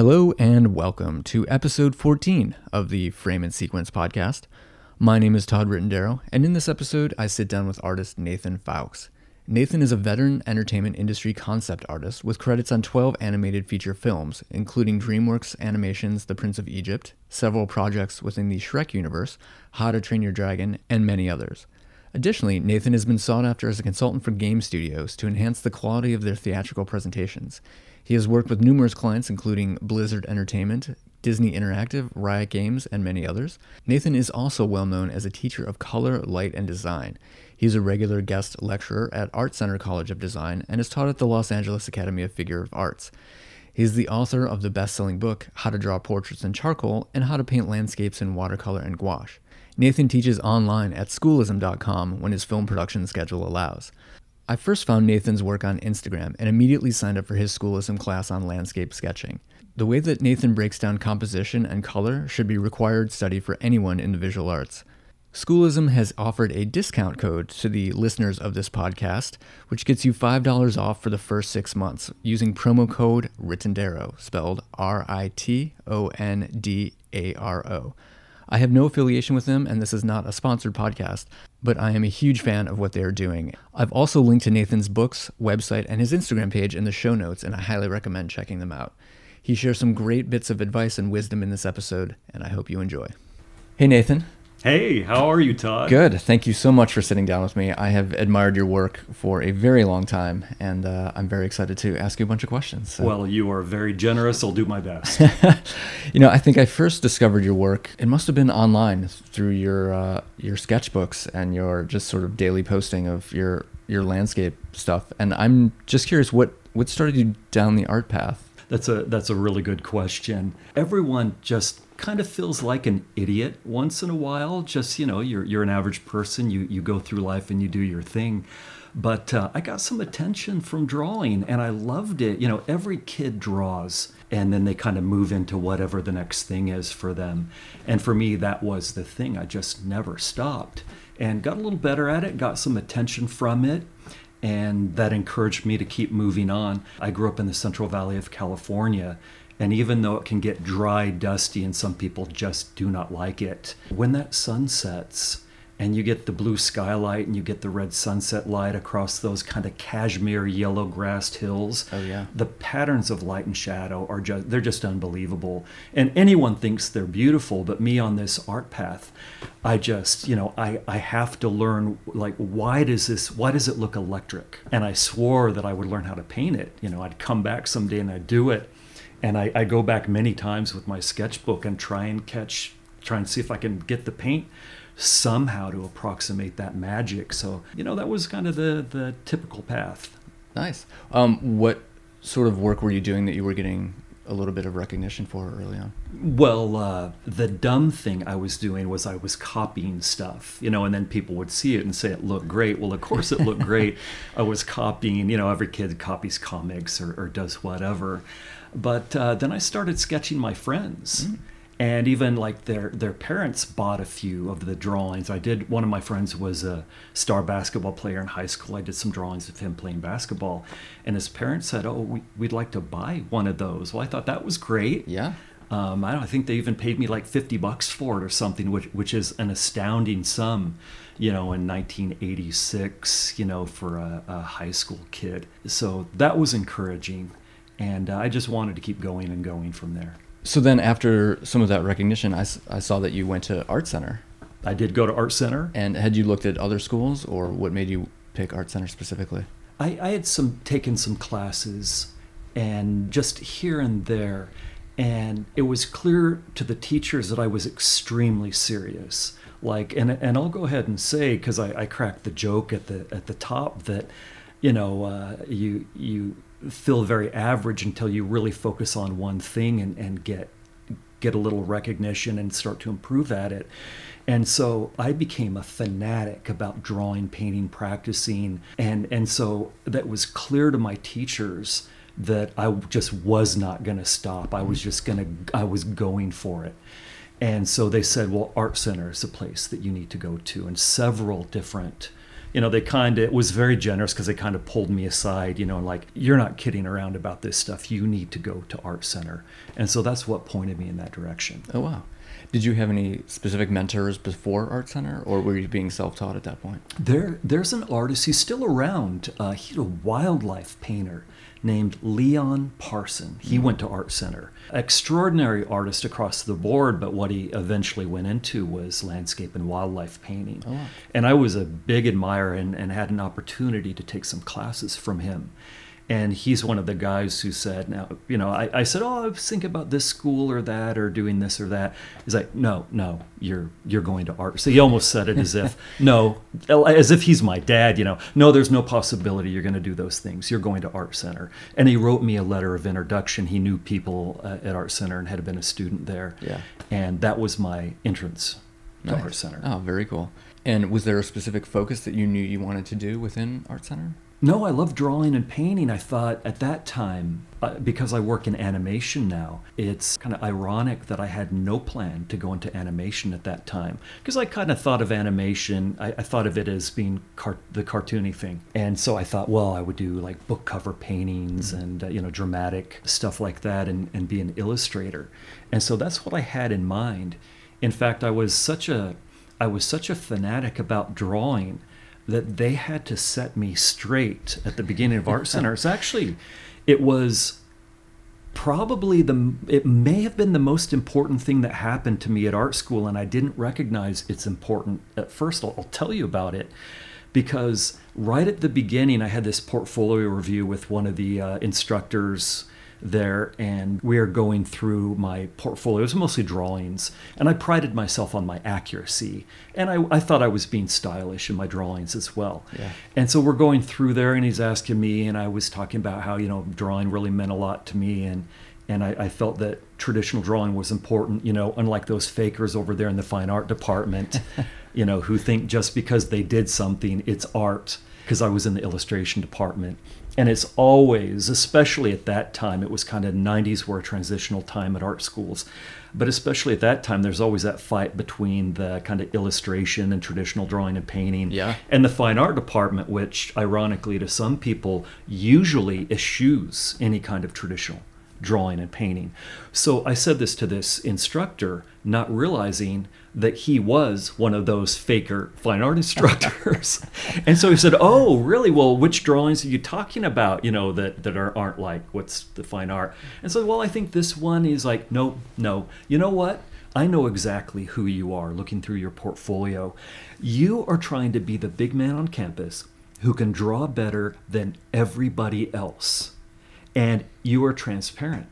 Hello and welcome to episode 14 of the Frame and Sequence podcast. My name is Todd Ritondaro, and in this episode, I sit down with artist Nathan Fowkes. Nathan is a veteran entertainment industry concept artist with credits on 12 animated feature films, including DreamWorks Animation's The Prince of Egypt, several projects within the Shrek universe, How to Train Your Dragon, and many others. Additionally, Nathan has been sought after as a consultant for game studios to enhance the quality of their theatrical presentations. He has worked with numerous clients, including Blizzard Entertainment, Disney Interactive, Riot Games, and many others. Nathan is also well known as a teacher of color, light, and design. He's a regular guest lecturer at Art Center College of Design and is taught at the Los Angeles Academy of Figurative Arts. He's the author of the best selling book, How to Draw Portraits in Charcoal and How to Paint Landscapes in Watercolor and Gouache. Nathan teaches online at schoolism.com when his film production schedule allows. I first found Nathan's work on Instagram and immediately signed up for his schoolism class on landscape sketching. The way that Nathan breaks down composition and color should be required study for anyone in the visual arts. Schoolism has offered a discount code to the listeners of this podcast, which gets you $5 off for the first six months using promo code RITONDARO, spelled R I T O N D A R O. I have no affiliation with them, and this is not a sponsored podcast, but I am a huge fan of what they are doing. I've also linked to Nathan's books, website, and his Instagram page in the show notes, and I highly recommend checking them out. He shares some great bits of advice and wisdom in this episode, and I hope you enjoy. Hey, Nathan. Hey, how are you, Todd? Good. Thank you so much for sitting down with me. I have admired your work for a very long time, and uh, I'm very excited to ask you a bunch of questions. So. Well, you are very generous. I'll do my best. you know, I think I first discovered your work. It must have been online through your uh, your sketchbooks and your just sort of daily posting of your your landscape stuff. And I'm just curious, what what started you down the art path? That's a that's a really good question. Everyone just kind of feels like an idiot once in a while. Just, you know, you're, you're an average person, you, you go through life and you do your thing. But uh, I got some attention from drawing and I loved it. You know, every kid draws and then they kind of move into whatever the next thing is for them. And for me, that was the thing. I just never stopped and got a little better at it, got some attention from it and that encouraged me to keep moving on. I grew up in the Central Valley of California, and even though it can get dry, dusty, and some people just do not like it, when that sun sets and you get the blue skylight and you get the red sunset light across those kind of cashmere yellow grassed hills. Oh yeah. The patterns of light and shadow are just they're just unbelievable. And anyone thinks they're beautiful, but me on this art path, I just, you know, I, I have to learn like why does this why does it look electric? And I swore that I would learn how to paint it. You know, I'd come back someday and I'd do it and I, I go back many times with my sketchbook and try and catch try and see if I can get the paint somehow to approximate that magic. So, you know, that was kind of the the typical path. Nice. Um, what sort of work were you doing that you were getting a little bit of recognition for early on? Well, uh, the dumb thing I was doing was I was copying stuff, you know, and then people would see it and say it looked great. Well, of course it looked great. I was copying, you know, every kid copies comics or, or does whatever. But uh, then I started sketching my friends. Mm. And even like their their parents bought a few of the drawings. I did. One of my friends was a star basketball player in high school. I did some drawings of him playing basketball, and his parents said, "Oh, we, would like to buy one of those." Well, I thought that was great. Yeah. Um, I don't I think they even paid me like 50 bucks for it or something, which, which is an astounding sum, you know, in 1986, you know, for a, a high school kid. So that was encouraging and uh, I just wanted to keep going and going from there. So then, after some of that recognition, I, I saw that you went to Art Center. I did go to Art Center. And had you looked at other schools, or what made you pick Art Center specifically? I, I had some taken some classes, and just here and there, and it was clear to the teachers that I was extremely serious. Like, and and I'll go ahead and say because I, I cracked the joke at the at the top that, you know, uh, you you feel very average until you really focus on one thing and, and get get a little recognition and start to improve at it. And so I became a fanatic about drawing, painting, practicing. And, and so that was clear to my teachers that I just was not going to stop. I was mm-hmm. just going to, I was going for it. And so they said, well, Art Center is a place that you need to go to. And several different you know, they kind of, it was very generous because they kind of pulled me aside, you know, and like, you're not kidding around about this stuff. You need to go to Art Center. And so that's what pointed me in that direction. Oh, wow. Did you have any specific mentors before Art Center, or were you being self-taught at that point? There, there's an artist. He's still around. Uh, he's a wildlife painter named Leon Parson. He mm-hmm. went to Art Center. Extraordinary artist across the board, but what he eventually went into was landscape and wildlife painting. Oh. And I was a big admirer and, and had an opportunity to take some classes from him and he's one of the guys who said now you know I, I said oh i was thinking about this school or that or doing this or that. He's like no no you're you're going to art. So he almost said it as if no as if he's my dad you know. No there's no possibility you're going to do those things. You're going to art center. And he wrote me a letter of introduction. He knew people uh, at art center and had been a student there. Yeah. And that was my entrance nice. to art center. Oh very cool. And was there a specific focus that you knew you wanted to do within art center no, I love drawing and painting. I thought at that time, uh, because I work in animation now, it's kind of ironic that I had no plan to go into animation at that time. Because I kind of thought of animation, I, I thought of it as being car- the cartoony thing. And so I thought, well, I would do like book cover paintings mm-hmm. and, uh, you know, dramatic stuff like that and, and be an illustrator. And so that's what I had in mind. In fact, I was such a I was such a fanatic about drawing that they had to set me straight at the beginning of Art Center. It's actually, it was probably the, it may have been the most important thing that happened to me at art school, and I didn't recognize it's important at first. I'll, tell you about it because right at the beginning, I had this portfolio review with one of the uh, instructors there and we are going through my portfolio. It was mostly drawings, and I prided myself on my accuracy. And I, I thought I was being stylish in my drawings as well. Yeah. And so we're going through there, and he's asking me, and I was talking about how, you know, drawing really meant a lot to me. And, and I, I felt that traditional drawing was important, you know, unlike those fakers over there in the fine art department, you know, who think just because they did something, it's art. Because I was in the illustration department and it's always especially at that time it was kind of 90s were a transitional time at art schools but especially at that time there's always that fight between the kind of illustration and traditional drawing and painting yeah. and the fine art department which ironically to some people usually eschews any kind of traditional drawing and painting so i said this to this instructor not realizing that he was one of those faker fine art instructors. and so he said, "Oh, really? Well, which drawings are you talking about? You know that that are, aren't like what's the fine art?" And so, well, I think this one is like, no, no. You know what? I know exactly who you are looking through your portfolio. You are trying to be the big man on campus who can draw better than everybody else. And you are transparent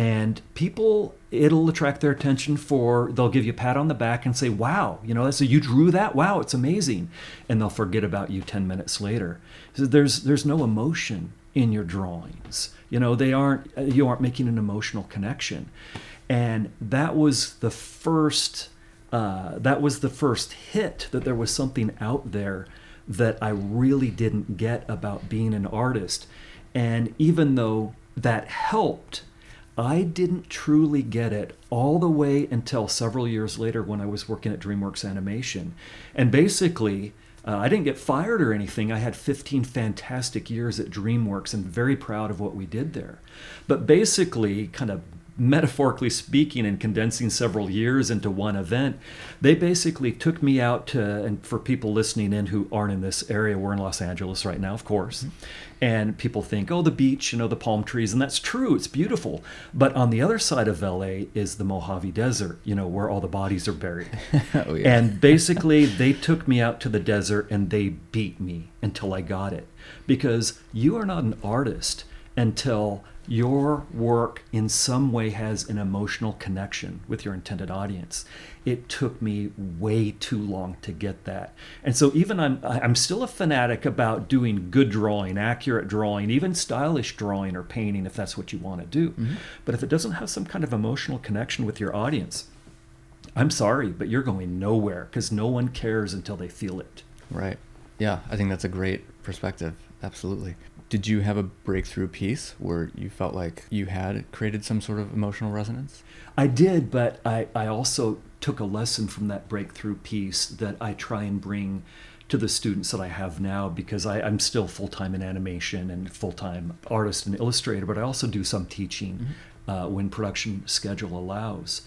and people it'll attract their attention for they'll give you a pat on the back and say wow you know so you drew that? Wow it's amazing. And they'll forget about you 10 minutes later. So there's there's no emotion in your drawings. You know they aren't you aren't making an emotional connection. And that was the first uh, that was the first hit that there was something out there that I really didn't get about being an artist. And even though that helped I didn't truly get it all the way until several years later when I was working at DreamWorks Animation. And basically, uh, I didn't get fired or anything. I had 15 fantastic years at DreamWorks and very proud of what we did there. But basically, kind of metaphorically speaking and condensing several years into one event, they basically took me out to, and for people listening in who aren't in this area, we're in Los Angeles right now, of course. Mm-hmm. And people think, oh, the beach, you know, the palm trees, and that's true, it's beautiful. But on the other side of LA is the Mojave Desert, you know, where all the bodies are buried. oh, yeah. And basically, they took me out to the desert and they beat me until I got it. Because you are not an artist until your work in some way has an emotional connection with your intended audience. It took me way too long to get that. And so even I'm I'm still a fanatic about doing good drawing, accurate drawing, even stylish drawing or painting if that's what you want to do. Mm-hmm. But if it doesn't have some kind of emotional connection with your audience, I'm sorry, but you're going nowhere because no one cares until they feel it. Right. Yeah, I think that's a great perspective. Absolutely. Did you have a breakthrough piece where you felt like you had created some sort of emotional resonance? I did, but I, I also took a lesson from that breakthrough piece that I try and bring to the students that I have now because I, am still full time in animation and full time artist and illustrator, but I also do some teaching mm-hmm. uh, when production schedule allows.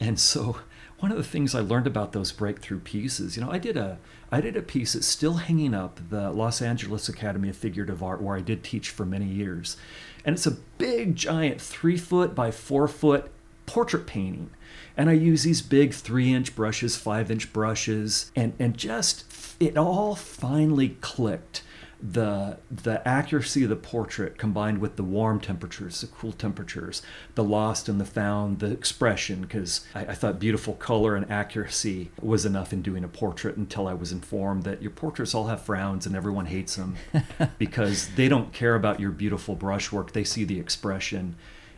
And so, one of the things I learned about those breakthrough pieces, you know, I did a I did a piece that's still hanging up, the Los Angeles Academy of Figurative Art, where I did teach for many years, and it's a big, giant, three foot by four foot portrait painting. And I use these big three inch brushes, five inch brushes, and, and just it all finally clicked the the accuracy of the portrait combined with the warm temperatures, the cool temperatures, the lost and the found, the expression, because I, I, thought beautiful color and accuracy was enough in doing a portrait until I was informed that your portraits all have frowns and everyone hates them because they don't care about your beautiful brushwork. They see the expression.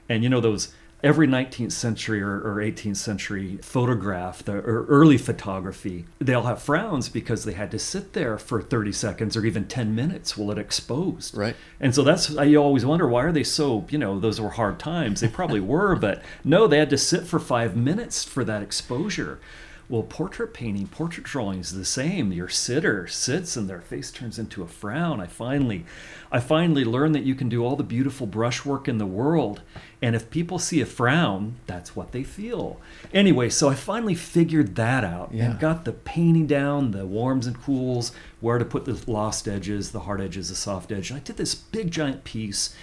And you know those every 19th century or, or 18th century photograph, the early photography, they'll have frowns because they had to sit there for 30 seconds or even 10 minutes while it exposed. Right. And so that's, I always wonder, why are they so, you know, those were hard times. They probably were, but no, they had to sit for five minutes for that exposure. Well, portrait painting, portrait drawing is the same. Your sitter sits and their face turns into a frown. I finally, I finally learned that you can do all the beautiful brushwork in the world, and if people see a frown, that's what they feel. Anyway, so I finally figured that out yeah. and got the painting down, the warms and cools, where to put the lost edges, the hard edges, the soft edge. And I did this big giant piece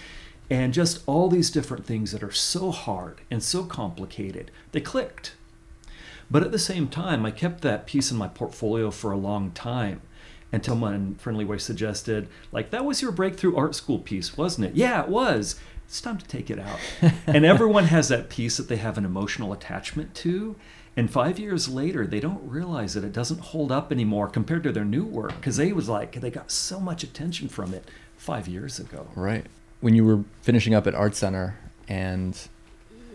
and just all these different things that are so hard and so complicated. They clicked but at the same time, I kept that piece in my portfolio for a long time until my friendly way suggested, like, that was your breakthrough art school piece, wasn't it? Yeah, it was. It's time to take it out. and everyone has that piece that they have an emotional attachment to. And five years later, they don't realize that it doesn't hold up anymore compared to their new work because they was like they got so much attention from it five years ago. Right. When you were finishing up at Art Center, and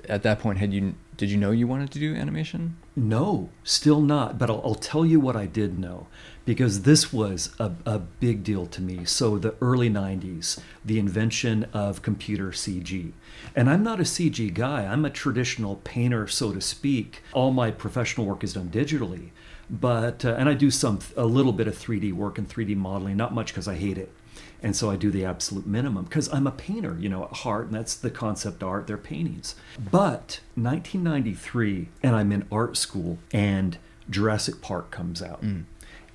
at that point, had you did you know you wanted to do animation? No, still not. But I'll, I'll tell you what I did know because this was a, a big deal to me. So, the early 90s, the invention of computer CG. And I'm not a CG guy, I'm a traditional painter, so to speak. All my professional work is done digitally. But, uh, and I do some, a little bit of 3D work and 3D modeling, not much because I hate it and so I do the absolute minimum because I'm a painter, you know, at heart, and that's the concept art, they're paintings. But 1993, and I'm in art school, and Jurassic Park comes out. Mm.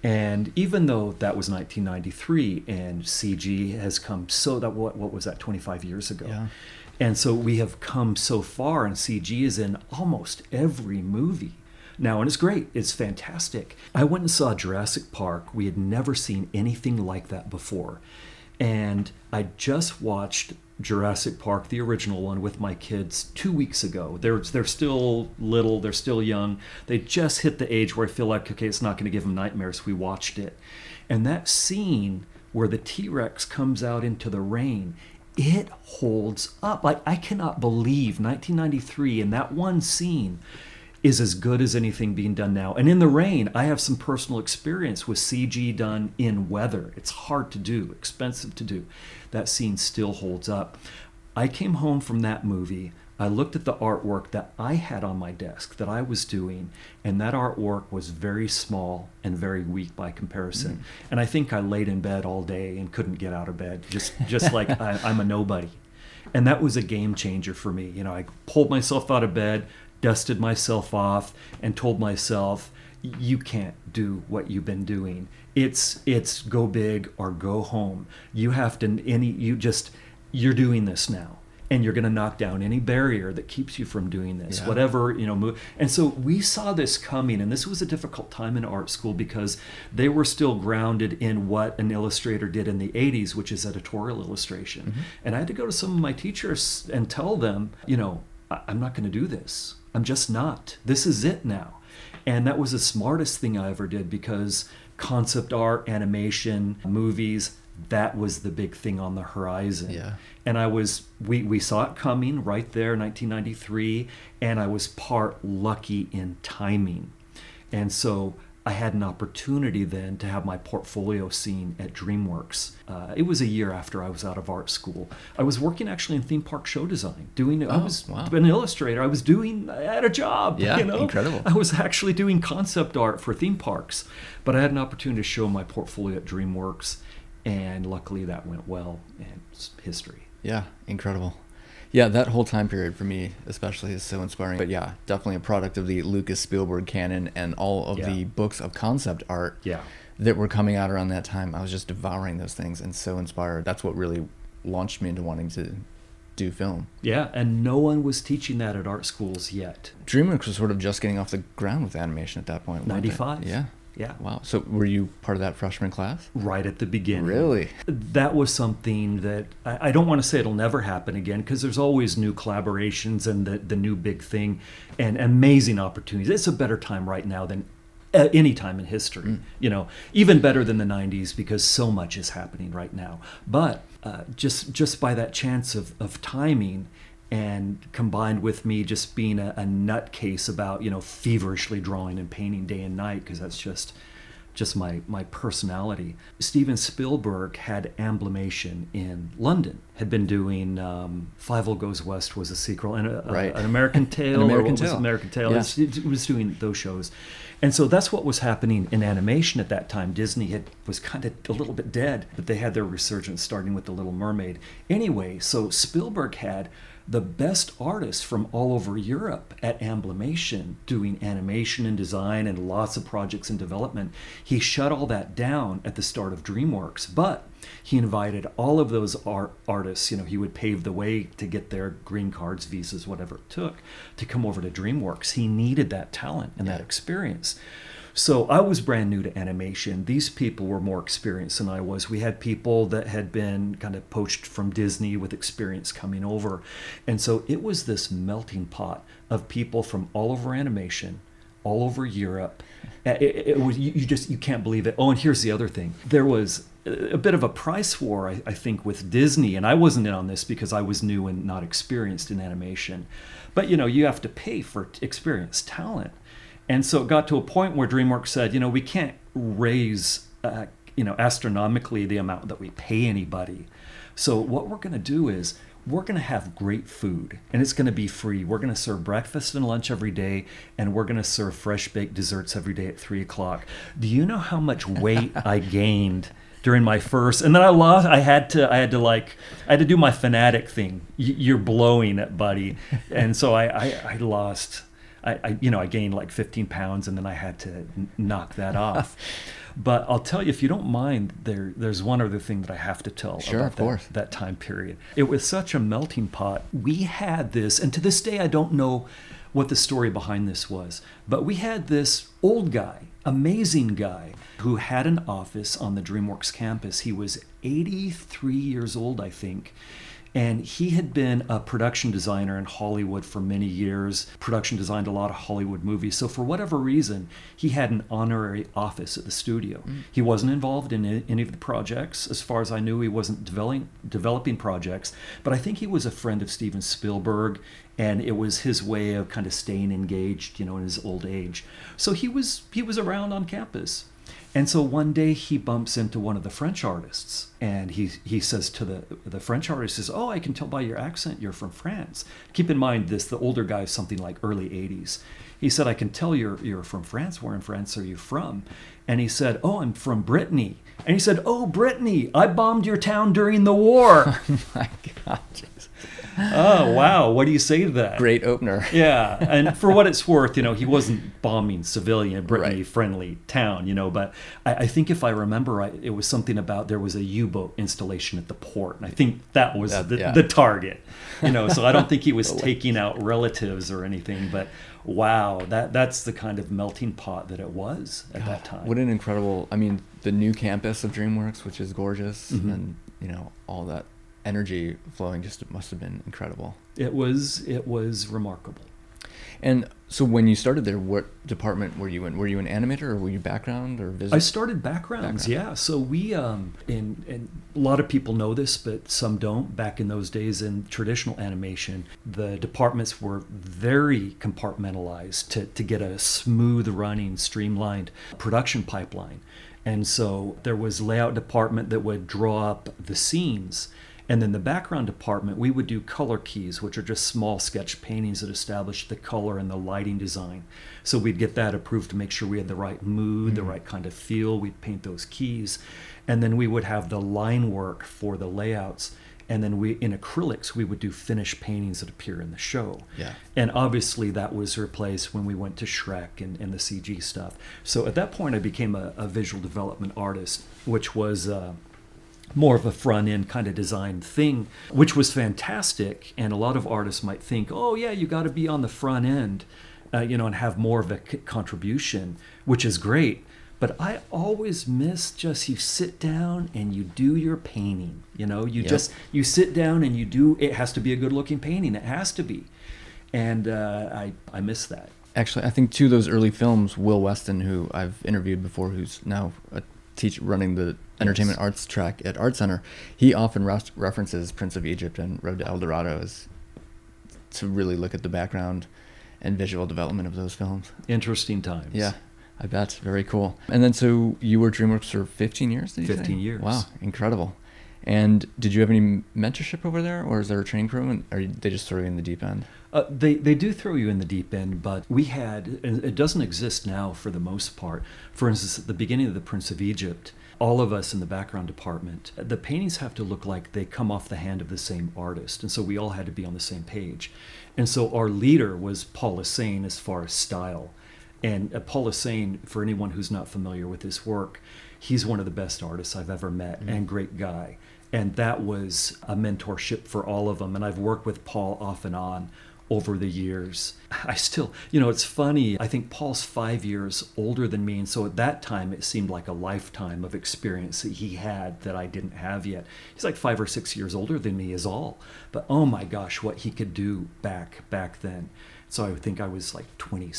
And even though that was 1993 and CG has come so that what what was that 25 years ago. Yeah. And so we have come so far and CG is in almost every movie now and it's great. It's fantastic. I went and saw Jurassic Park. We had never seen anything like that before. And I just watched Jurassic Park, the original one, with my kids two weeks ago. They're they're still little, they're still young. They just hit the age where I feel like okay, it's not going to give them nightmares. We watched it, and that scene where the T Rex comes out into the rain, it holds up. Like I cannot believe 1993 in that one scene is as good as anything being done now. And in the rain, I have some personal experience with CG done in weather. It's hard to do, expensive to do. That scene still holds up. I came home from that movie. I looked at the artwork that I had on my desk that I was doing, and that artwork was very small and very weak by comparison. Mm. And I think I laid in bed all day and couldn't get out of bed, just just like I, I'm a nobody. And that was a game changer for me. You know, I pulled myself out of bed, dusted myself off and told myself you can't do what you've been doing it's it's go big or go home you have to any you just you're doing this now and you're going to knock down any barrier that keeps you from doing this yeah. whatever you know move. and so we saw this coming and this was a difficult time in art school because they were still grounded in what an illustrator did in the 80s which is editorial illustration mm-hmm. and i had to go to some of my teachers and tell them you know i'm not going to do this I'm just not. This is it now. And that was the smartest thing I ever did because concept art, animation, movies, that was the big thing on the horizon. Yeah. And I was we we saw it coming right there 1993 and I was part lucky in timing. And so I had an opportunity then to have my portfolio seen at DreamWorks. Uh, it was a year after I was out of art school. I was working actually in theme park show design, doing. I Oh, was wow. an illustrator. I was doing. I had a job. Yeah, you know? incredible. I was actually doing concept art for theme parks, but I had an opportunity to show my portfolio at DreamWorks, and luckily that went well. And it's history. Yeah, incredible. Yeah, that whole time period for me, especially, is so inspiring. But yeah, definitely a product of the Lucas Spielberg canon and all of Yeah. the books of concept art Yeah. that were coming out around that time. I was just devouring those things and so inspired. That's what really launched me into wanting to do film. Yeah, and no one was teaching that at art schools yet. DreamWorks was sort of just getting off the ground with animation at that point. 95. Yeah. Yeah. Wow. So were you part of that freshman class? Right at the beginning. Really? That was something that I, I don't want to say it'll never happen again because there's always new collaborations and the, the new big thing and amazing opportunities. It's a better time right now than at any time in history. You know, even better than the 90s because so much is happening right now. But uh, just just by that chance of, of timing and combined with me just being a, a nutcase about you know feverishly drawing and painting day and night because that's just just my my personality. Steven Spielberg had Amblimation in London. Had been doing um, Fievel Goes West was a sequel and a, a- an American Tail. An American? Tail. American Tail. Yeah. It's- It was doing those shows, and so that's what was happening in animation at that time. Disney had was kind of a little bit dead, but they had their resurgence starting with The Little Mermaid. Anyway, so Spielberg had the best artists from all over Europe at Amblimation doing animation and design and lots of projects in development. He shut all that down at the start of DreamWorks, but he invited all of those art artists, you know, he would pave the way to get their green cards, visas, whatever it took, to come over to DreamWorks. He needed that talent and that experience. So I was brand new to animation. These people were more experienced than I was. We had people that had been kind of poached from Disney with experience coming over. And so it was this melting pot of people from all over animation, all over Europe. Uh, It, it was you, you just you can't believe it. Oh, and here's the other thing. There was a bit of a price war, I, I think, with Disney, and I wasn't in on this because I was new and not experienced in animation. But you know, you have to pay for experienced talent. And so it got to a point where DreamWorks said, you know, we can't raise, uh, you know, astronomically the amount that we pay anybody. So what we're going to do is we're going to have great food and it's going to be free. We're going to serve breakfast and lunch every day and we're going to serve fresh baked desserts every day at three o'clock. Do you know how much weight I gained? during my first and then i lost i had to i had to like i had to do my fanatic thing Y- you're blowing it buddy and so i i, I lost I, I you know i gained like 15 pounds and then i had to n- knock that off. But i'll tell you if you don't mind there there's one other thing that i have to tell Sure, about of that- course. that time period. It was such a melting pot. We had this and to this day i don't know what the story behind this was but we had this old guy amazing guy who had an office on the dreamworks campus. He was 83 years old i think and he had been a production designer in Hollywood for many years, production designed a lot of Hollywood movies. So, for whatever reason, he had an honorary office at the studio. Mm. He wasn't involved in any of the projects. As far as I knew, he wasn't developing, developing projects. But I think he was a friend of Steven Spielberg, and it was his way of kind of staying engaged, you know, in his old age. So, he was, he was around on campus. And so one day he bumps into one of the French artists, and he he says to the the French artist says, "Oh, I can tell by your accent you're from France." Keep in mind this: the older guy is something like early '80s. He said, "I can tell you're you're from France. Where in France are you from?" And he said, "Oh, I'm from Brittany." And he said, "Oh, Brittany, I bombed your town during the war." oh, My God. Oh, wow! What do you say to that? Great opener. yeah, and for what it's worth, you know, he wasn't bombing civilian Brittany Right. friendly town, you know, but I, I think if I remember right, it was something about there was a U-boat installation at the port, and I think that was That- the, yeah. the target, you know. So I don't think he was taking out relatives or anything, but wow, that that's the kind of melting pot that it was at that time. What an incredible! I mean, the new campus of DreamWorks, which is gorgeous, Mhm. and you know all that energy flowing, just must have been incredible. it was it was remarkable. And so when you started there, what department were you in? Were you an animator or were you background or visual? I started backgrounds, Background. yeah. So we, um, and, and a lot of people know this, but some don't. Back in those days in traditional animation, the departments were very compartmentalized to, to get a smooth running, streamlined production pipeline. And so there was layout department that would draw up the scenes. And then the background department, we would do color keys, which are just small sketch paintings that establish the color and the lighting design. So we'd get that approved to make sure we had the right mood, the right kind of feel. We'd paint those keys. And then we would have the line work for the layouts. And then we, in acrylics, we would do finished paintings that appear in the show. Yeah. And obviously that was replaced when we went to Shrek and, and the CG stuff. So at that point, I became a, a visual development artist, which was uh, more of a front end kind of design thing, which was fantastic. And a lot of artists might think, oh, yeah, you got to be on the front end, uh, you know, and have more of a c- contribution, which is great. But I always miss just you sit down and you do your painting. You know, you Yep. just you sit down and you do. It has to be a good looking painting. It has to be, and uh, I I miss that. Actually, I think two of those early films, Will Weston, who I've interviewed before, who's now a teach running the entertainment arts track at Art Center, he often res- references Prince of Egypt and Road to El Dorado as to really look at the background and visual development of those films. Interesting times. Yeah, I bet. Very cool. And then, so you were DreamWorks for 15 years, did you say? 15 years. Wow, incredible. And did you have any mentorship over there, or is there a training program, or are they just throw you in the deep end? Uh, they they do throw you in the deep end, but we had it doesn't exist now for the most part. For instance, at the beginning of the Prince of Egypt, all of us in the background department, the paintings have to look like they come off the hand of the same artist, and so we all had to be on the same page. And so our leader was Paul Lasaine as far as style. And uh, Paul for anyone who's not familiar with his work, he's one of the best artists I've ever met and great guy. And that was a mentorship for all of them. And I've worked with Paul off and on over the years. I still, you know, it's funny. I think Paul's five years older than me. And so at that time, it seemed like a lifetime of experience that he had that I didn't have yet. He's like five or six years older than me, is all. But oh my gosh, what he could do back back then. So I think I was like 20,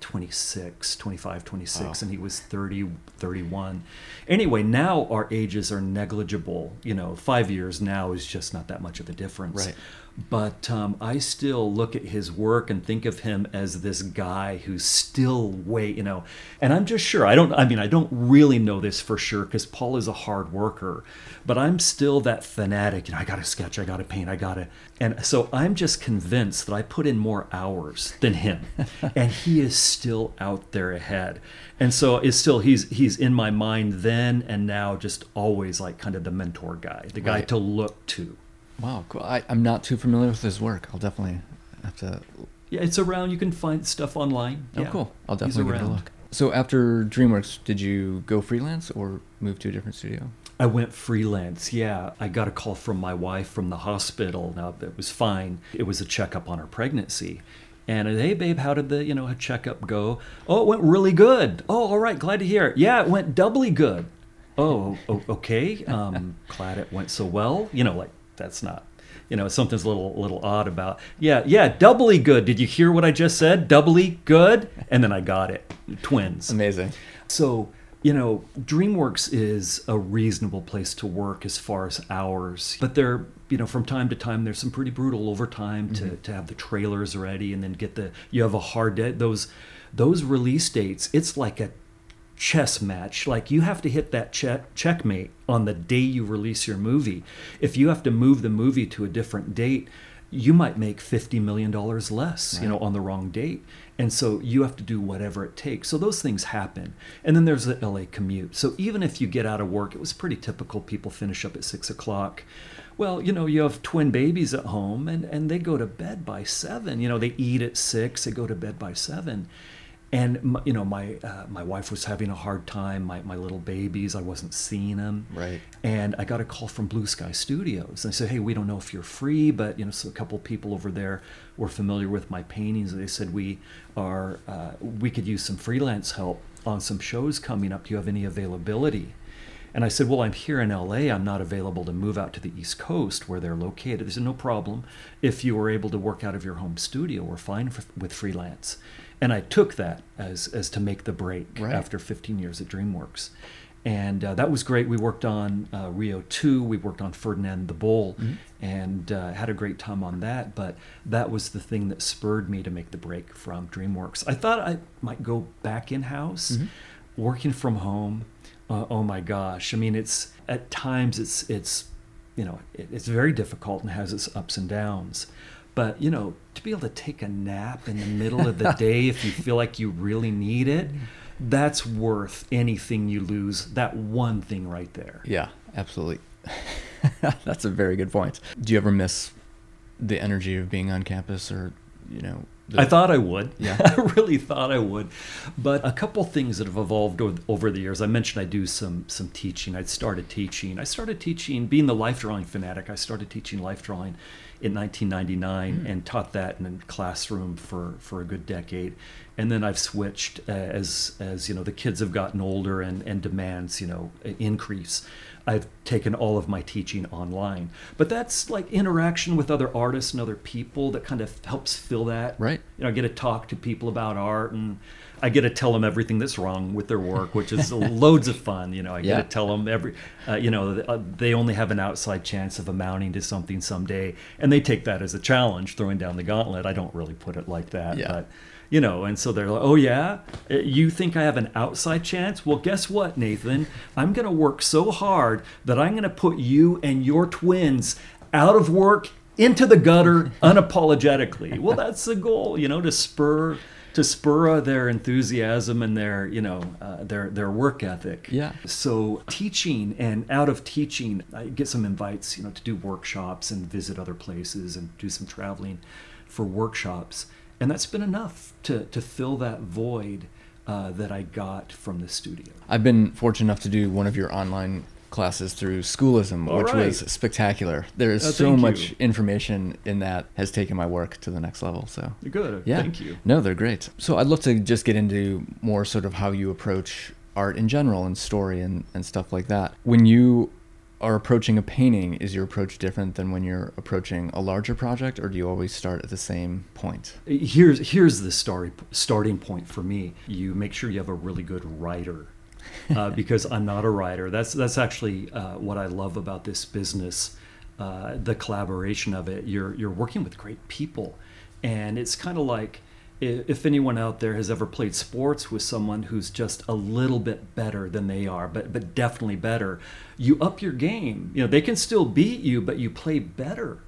26, 25, 26, Wow. and he was 30, 31. Anyway, now our ages are negligible. You know, five years now is just not that much of a difference. Right. But um, I still look at his work and think of him as this guy who's still way, you know, and I'm just sure, I don't, I mean, I don't really know this for sure because Paul is a hard worker, but I'm still that fanatic, you know, I got to sketch, I got to paint, I got to, and so I'm just convinced that I put in more hours than him and he is still out there ahead. And so it's still, he's, he's in my mind then and now just always like kind of the mentor guy, the guy Right. to look to. Wow, cool. I, I'm not too familiar with his work. I'll definitely have to. Yeah, it's around. You can find stuff online. Oh, Yeah. cool. I'll definitely give it a look. So after DreamWorks, did you go freelance or move to a different studio? I went freelance. Yeah, I got a call from my wife from the hospital. Now it was fine. It was a checkup on her pregnancy. And hey, babe, how did the you know checkup go? Oh, it went really good. Oh, all right, glad to hear. it. Yeah, it went doubly good. Oh, okay. Um, glad it went so well. You know, like that's not. You know, something's a little little odd about. Yeah, yeah, doubly good. Did you hear what I just said? Doubly good. And then I got it. Twins. Amazing. So, you know, DreamWorks is a reasonable place to work as far as hours, but there, you know, from time to time, there's some pretty brutal overtime to, mm-hmm. to have the trailers ready and then get the, you have a hard day. Those, those release dates, it's like a chess match. Like you have to hit that check, checkmate on the day you release your movie. If you have to move the movie to a different date, you might make $50 million less, you know, on the wrong date. And so you have to do whatever it takes. So those things happen. And then there's the LA commute. So even if you get out of work, it was pretty typical. People finish up at six o'clock. Well, you know, you have twin babies at home and, and they go to bed by seven. You know, they eat at six, they go to bed by seven. And you know, my uh, my wife was having a hard time. My my little babies, I wasn't seeing them. Right. And I got a call from Blue Sky Studios. And they said, "Hey, we don't know if you're free, but you know, so a couple people over there were familiar with my paintings. They said we are uh, we could use some freelance help on some shows coming up. Do you have any availability?" And I said, Well, I'm here in LA. I'm not available to move out to the East Coast where they're located. They said, No problem. If you were able to work out of your home studio, we're fine for, with freelance. And I took that as, as to make the break Right. after 15 years at DreamWorks. And uh, that was great. We worked on uh, Rio 2, we worked on Ferdinand the Bull, and uh, had a great time on that. But that was the thing that spurred me to make the break from DreamWorks. I thought I might go back in house, working from home. Uh, oh my gosh! I mean, it's at times it's it's you know it, it's very difficult and has its ups and downs. But you know, to be able to take a nap in the middle of the day if you feel like you really need it, that's worth anything you lose. That one thing right there. Yeah, absolutely. That's a very good point. Do you ever miss the energy of being on campus or, you know, I thought I would. Yeah. I really thought I would. But a couple things that have evolved over the years. I mentioned I do some some teaching. I started teaching. I started teaching, being the life drawing fanatic. I started teaching life drawing in 1999 and taught that in a classroom for for a good decade. And then I've switched uh, as as you know the kids have gotten older and and demands you know increase. I've taken all of my teaching online. But that's like interaction with other artists and other people that kind of helps fill that. Right. You know, I get to talk to people about art and I get to tell them everything that's wrong with their work, which is loads of fun. You know, I get to tell them every, uh, you know, uh, they only have an outside chance of amounting to something someday. And they take that as a challenge, throwing down the gauntlet. I don't really put it like that. Yeah. But, you know, and so they're like, oh, yeah, Uh, you think I have an outside chance? Well, guess what, Nathan? I'm going to work so hard that I'm going to put you and your twins out of work into the gutter unapologetically. well, that's the goal, you know, to spur to spur their enthusiasm and their, you know, uh, their their work ethic. Yeah. So teaching and out of teaching, I get some invites, you know, to do workshops and visit other places and do some traveling for workshops, and that's been enough to to fill that void uh, that I got from the studio. I've been fortunate enough to do one of your online classes through Schoolism, All which right. was spectacular. There's Oh, so much you. information in that has taken my work to the next level. So Good. yeah, Thank you. No, they're great. So I'd love to just get into more sort of how you approach art in general and story and, and stuff like that. When you are approaching a painting, is your approach different than when you're approaching a larger project, or do you always start at the same point? Here's here's the starting starting point for me. You make sure you have a really good writer, uh, because I'm not a writer. That's that's actually uh, what I love about this business, uh, the collaboration of it. You're you're working with great people, and it's kind of like if anyone out there has ever played sports with someone who's just a little bit better than they are, but but definitely better, you up your game. You know they can still beat you, but you play better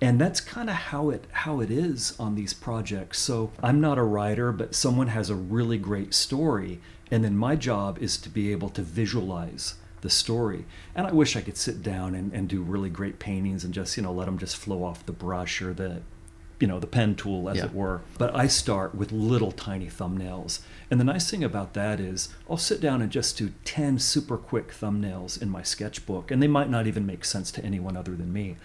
and that's kind of how it how it is on these projects so i'm not a writer but someone has a really great story and then my job is to be able to visualize the story. And i wish i could sit down and, and do really great paintings and just you know let them just flow off the brush or the you know the pen tool as Yeah. it were. But i start with little tiny thumbnails. And the nice thing about that is i'll sit down and just do 10 super quick thumbnails in my sketchbook and they might not even make sense to anyone other than me.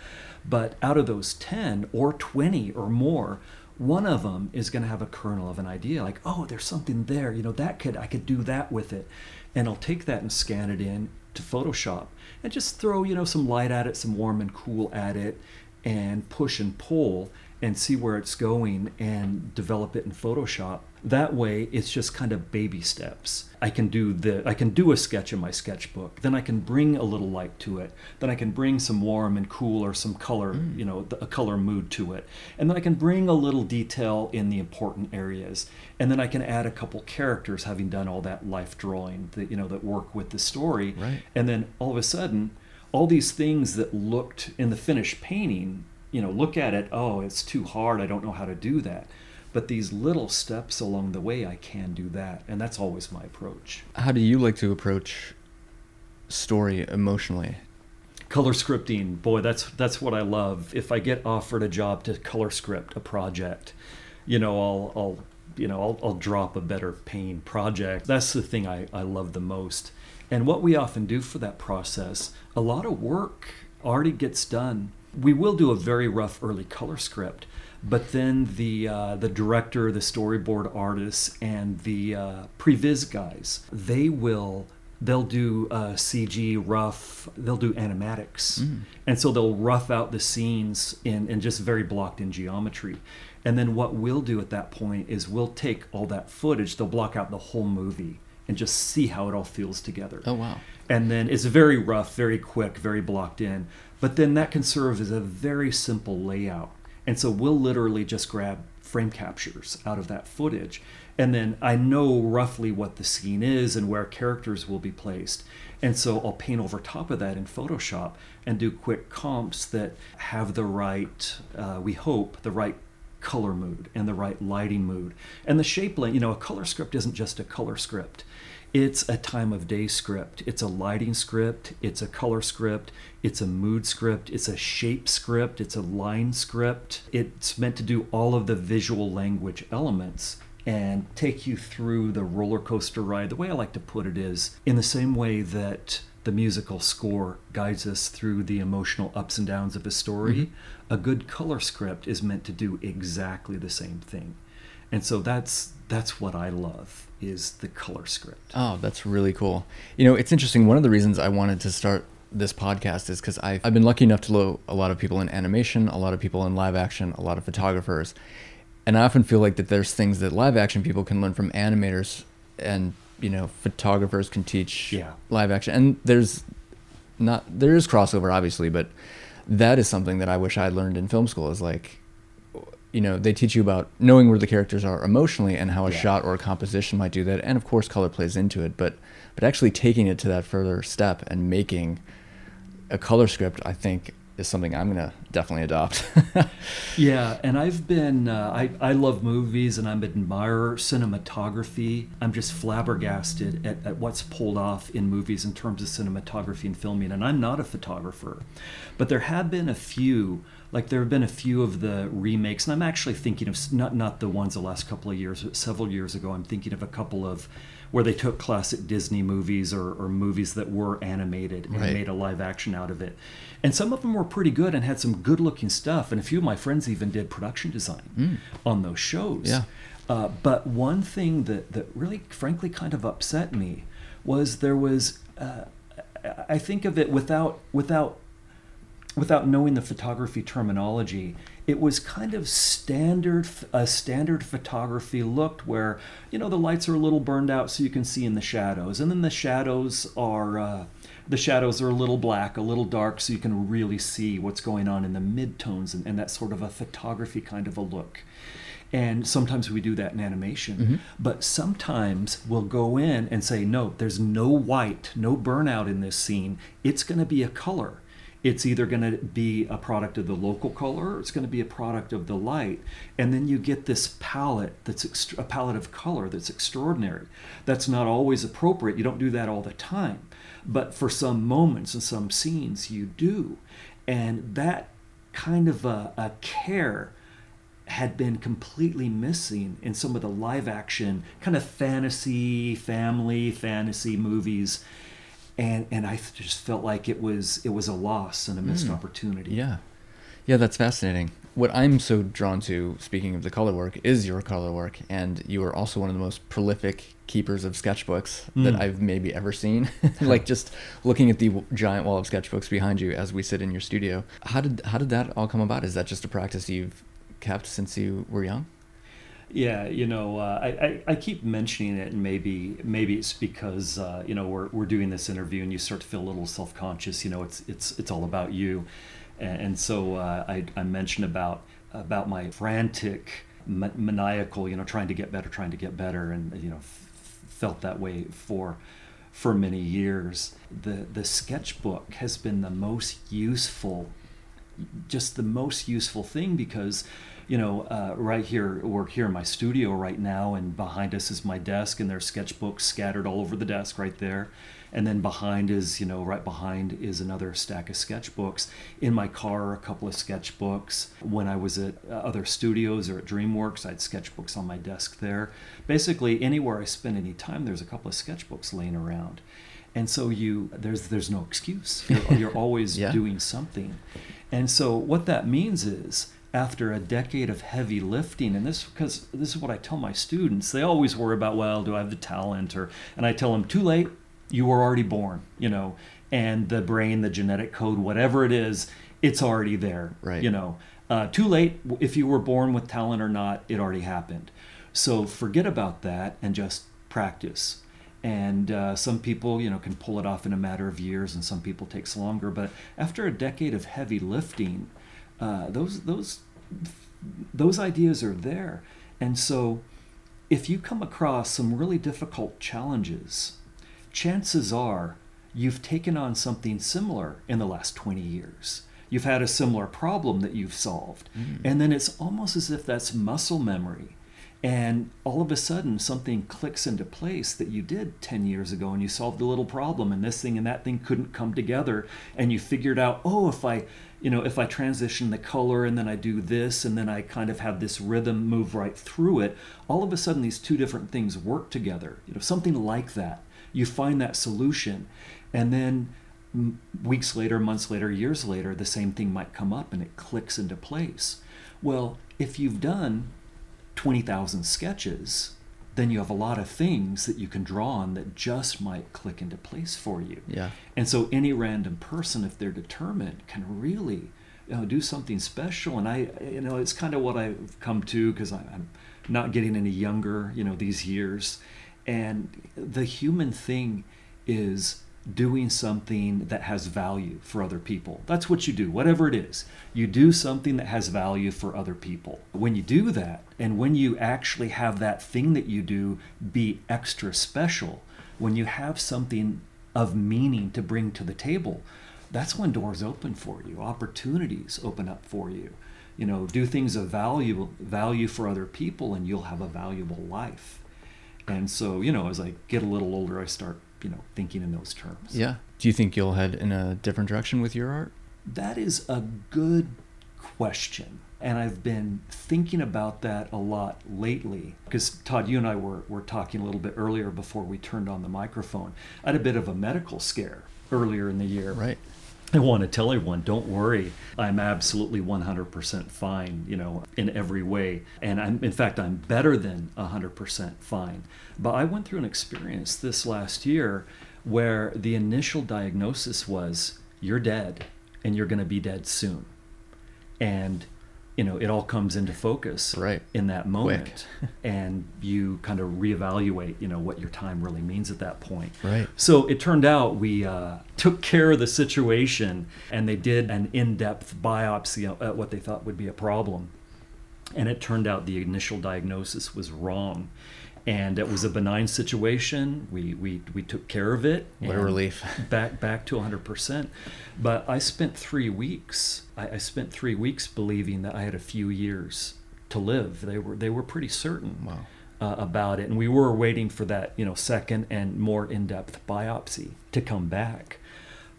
But out of those 10 or 20 or more one of them is going to have a kernel of an idea like oh there's something there you know that could i could do that with it. And i'll take that and scan it in to photoshop and just throw you know some light at it some warm and cool at it and push and pull and see where it's going and develop it in Photoshop. That way it's just kind of baby steps. I can do the I can do a sketch in my sketchbook. Then I can bring a little light to it. Then I can bring some warm and cool or some color, mm. you know, a color mood to it. And then I can bring a little detail in the important areas. And then I can add a couple characters having done all that life drawing that you know that work with the story. Right. And then all of a sudden all these things that looked in the finished painting, you know, look at it, oh, it's too hard, I don't know how to do that. But these little steps along the way, I can do that. And that's always my approach. How do you like to approach story emotionally? Color scripting, boy, that's that's what I love. If I get offered a job to color script a project, you know, I'll I'll you know, I'll, I'll drop a better paying project. That's the thing I, I love the most. And what we often do for that process, a lot of work already gets done. We will do a very rough early color script, but then the uh, the director, the storyboard artists, and the uh, previs guys, they will they'll do uh, CG rough, they'll do animatics. Mm. And so they'll rough out the scenes in, in just very blocked in geometry. And then what we'll do at that point is we'll take all that footage, they'll block out the whole movie and just see how it all feels together. Oh, wow. And then it's very rough, very quick, very blocked in. But then that can serve as a very simple layout. And so we'll literally just grab frame captures out of that footage. And then I know roughly what the scene is and where characters will be placed. And so I'll paint over top of that in Photoshop and do quick comps that have the right, uh, we hope, the right color mood and the right lighting mood. And the shape lane, you know, a color script isn't just a color script. It's a time of day script. It's a lighting script. It's a color script. It's a mood script. It's a shape script. It's a line script. It's meant to do all of the visual language elements and take you through the roller coaster ride. The way I like to put it is in the same way that the musical score guides us through the emotional ups and downs of a story, mm-hmm. a good color script is meant to do exactly the same thing. And so that's that's what I love is the color script. Oh, that's really cool. You know, it's interesting. One of the reasons I wanted to start this podcast is because I've, I've been lucky enough to know a lot of people in animation, a lot of people in live action, a lot of photographers. And I often feel like that there's things that live action people can learn from animators and, you know, photographers can teach yeah. live action. And there's not, there is crossover, obviously, but that is something that I wish I had learned in film school is like, you know they teach you about knowing where the characters are emotionally and how a yeah. shot or a composition might do that and of course color plays into it but but actually taking it to that further step and making a color script i think is something i'm going to definitely adopt yeah and i've been uh, I, I love movies and i'm an admirer cinematography i'm just flabbergasted at, at what's pulled off in movies in terms of cinematography and filming and i'm not a photographer but there have been a few like there have been a few of the remakes and i'm actually thinking of not not the ones the last couple of years but several years ago i'm thinking of a couple of where they took classic disney movies or, or movies that were animated and right. made a live action out of it and some of them were pretty good and had some good looking stuff and a few of my friends even did production design mm. on those shows yeah uh, but one thing that, that really frankly kind of upset me was there was uh, I think of it without without without knowing the photography terminology, it was kind of standard a standard photography looked where you know the lights are a little burned out so you can see in the shadows, and then the shadows are uh, the shadows are a little black, a little dark, so you can really see what's going on in the midtones and, and that sort of a photography kind of a look. And sometimes we do that in animation. Mm-hmm. But sometimes we'll go in and say, no, there's no white, no burnout in this scene. It's going to be a color it's either going to be a product of the local color or it's going to be a product of the light. And then you get this palette that's ext- a palette of color that's extraordinary. That's not always appropriate. You don't do that all the time. But for some moments and some scenes you do. And that kind of a, a care had been completely missing in some of the live action kind of fantasy family fantasy movies and and I just felt like it was it was a loss and a missed mm. opportunity. Yeah, yeah, that's fascinating. What I'm so drawn to, speaking of the color work, is your color work, and you are also one of the most prolific keepers of sketchbooks mm. that I've maybe ever seen. like just looking at the giant wall of sketchbooks behind you as we sit in your studio. How did how did that all come about? Is that just a practice you've kept since you were young? Yeah, you know, uh, I, I, I, keep mentioning it, and maybe maybe it's because uh, you know we're, we're doing this interview, and you start to feel a little self conscious. You know, it's it's it's all about you, and, and so uh, I I mentioned about about my frantic maniacal, you know, trying to get better, trying to get better, and you know, f- felt that way for for many years. The the sketchbook has been the most useful, just the most useful thing because you know, uh, right here, we're here in my studio right now, and behind us is my desk, and there's sketchbooks scattered all over the desk right there. And then behind is, you know, right behind is another stack of sketchbooks. In my car, a couple of sketchbooks. When I was at uh, other studios or at DreamWorks, I had sketchbooks on my desk there. Basically, anywhere I spend any time, there's a couple of sketchbooks laying around and so you there's there's no excuse you're, you're always yeah. doing something and so what that means is after a decade of heavy lifting and this because this is what i tell my students they always worry about well do i have the talent or and i tell them too late you were already born, you know, and the brain, the genetic code, whatever it is, it's already there, Right. you know. Uh, too late if you were born with talent or not, it already happened. So forget about that and just practice. And uh, some people, you know, can pull it off in a matter of years, and some people takes longer. But after a decade of heavy lifting, uh, those those those ideas are there. And so, if you come across some really difficult challenges, chances are you've taken on something similar in the last 20 years. You've had a similar problem that you've solved. And then it's almost as if that's muscle memory. And all of a sudden, something clicks into place that you did 10 years ago, and you solved a little problem, and this thing and that thing couldn't come together. And you figured out, oh, if I, you know, if I transition the color and then I do this, and then I kind of have this rhythm move right through it, all of a sudden, these two different things work together. You know, something like that. You find that solution. And then weeks later, months later, years later, the same thing might come up and it clicks into place. Well, if you've done 20,000 sketches, then you have a lot of things that you can draw on that just might click into place for you. Yeah. And so any random person, if they're determined, can really you know, do something special. And I, you know, it's kind of what I've come to because I'm not getting any younger, you know, these years. And the human thing is doing something that has value for other people. That's what you do, whatever it is. You do something that has value for other people. When you do that, and when you actually have that thing that you do be extra special, when you have something of meaning to bring to the table, that's when doors open for you, opportunities open up for you. You know, do things of value value for other people and you'll have a valuable life. And so, you know, as I get a little older, I start, you know, thinking in those terms. Yeah. Do you think you'll head in a different direction with your art? That is a good question. And I've been thinking about that a lot lately. Because, Todd, you and I were, were talking a little bit earlier before we turned on the microphone. I had a bit of a medical scare earlier in the year. Right. I want to tell everyone, don't worry. I'm absolutely 100% fine, you know, in every way. And I'm, in fact, I'm better than 100% fine. But I went through an experience this last year where the initial diagnosis was you're dead and you're going to be dead soon. And, you know, it all comes into focus Right. in that moment. and you kind of reevaluate, you know, what your time really means at that point. Right. So it turned out we uh, took care of the situation and they did an in depth biopsy at what they thought would be a problem. And it turned out the initial diagnosis was wrong. And it was a benign situation. We, we, we took care of it. What a relief. back back to 100%. But I spent three weeks. I, I spent three weeks believing that I had a few years to live. They were they were pretty certain Wow. uh, about it, and we were waiting for that you know second and more in depth biopsy to come back.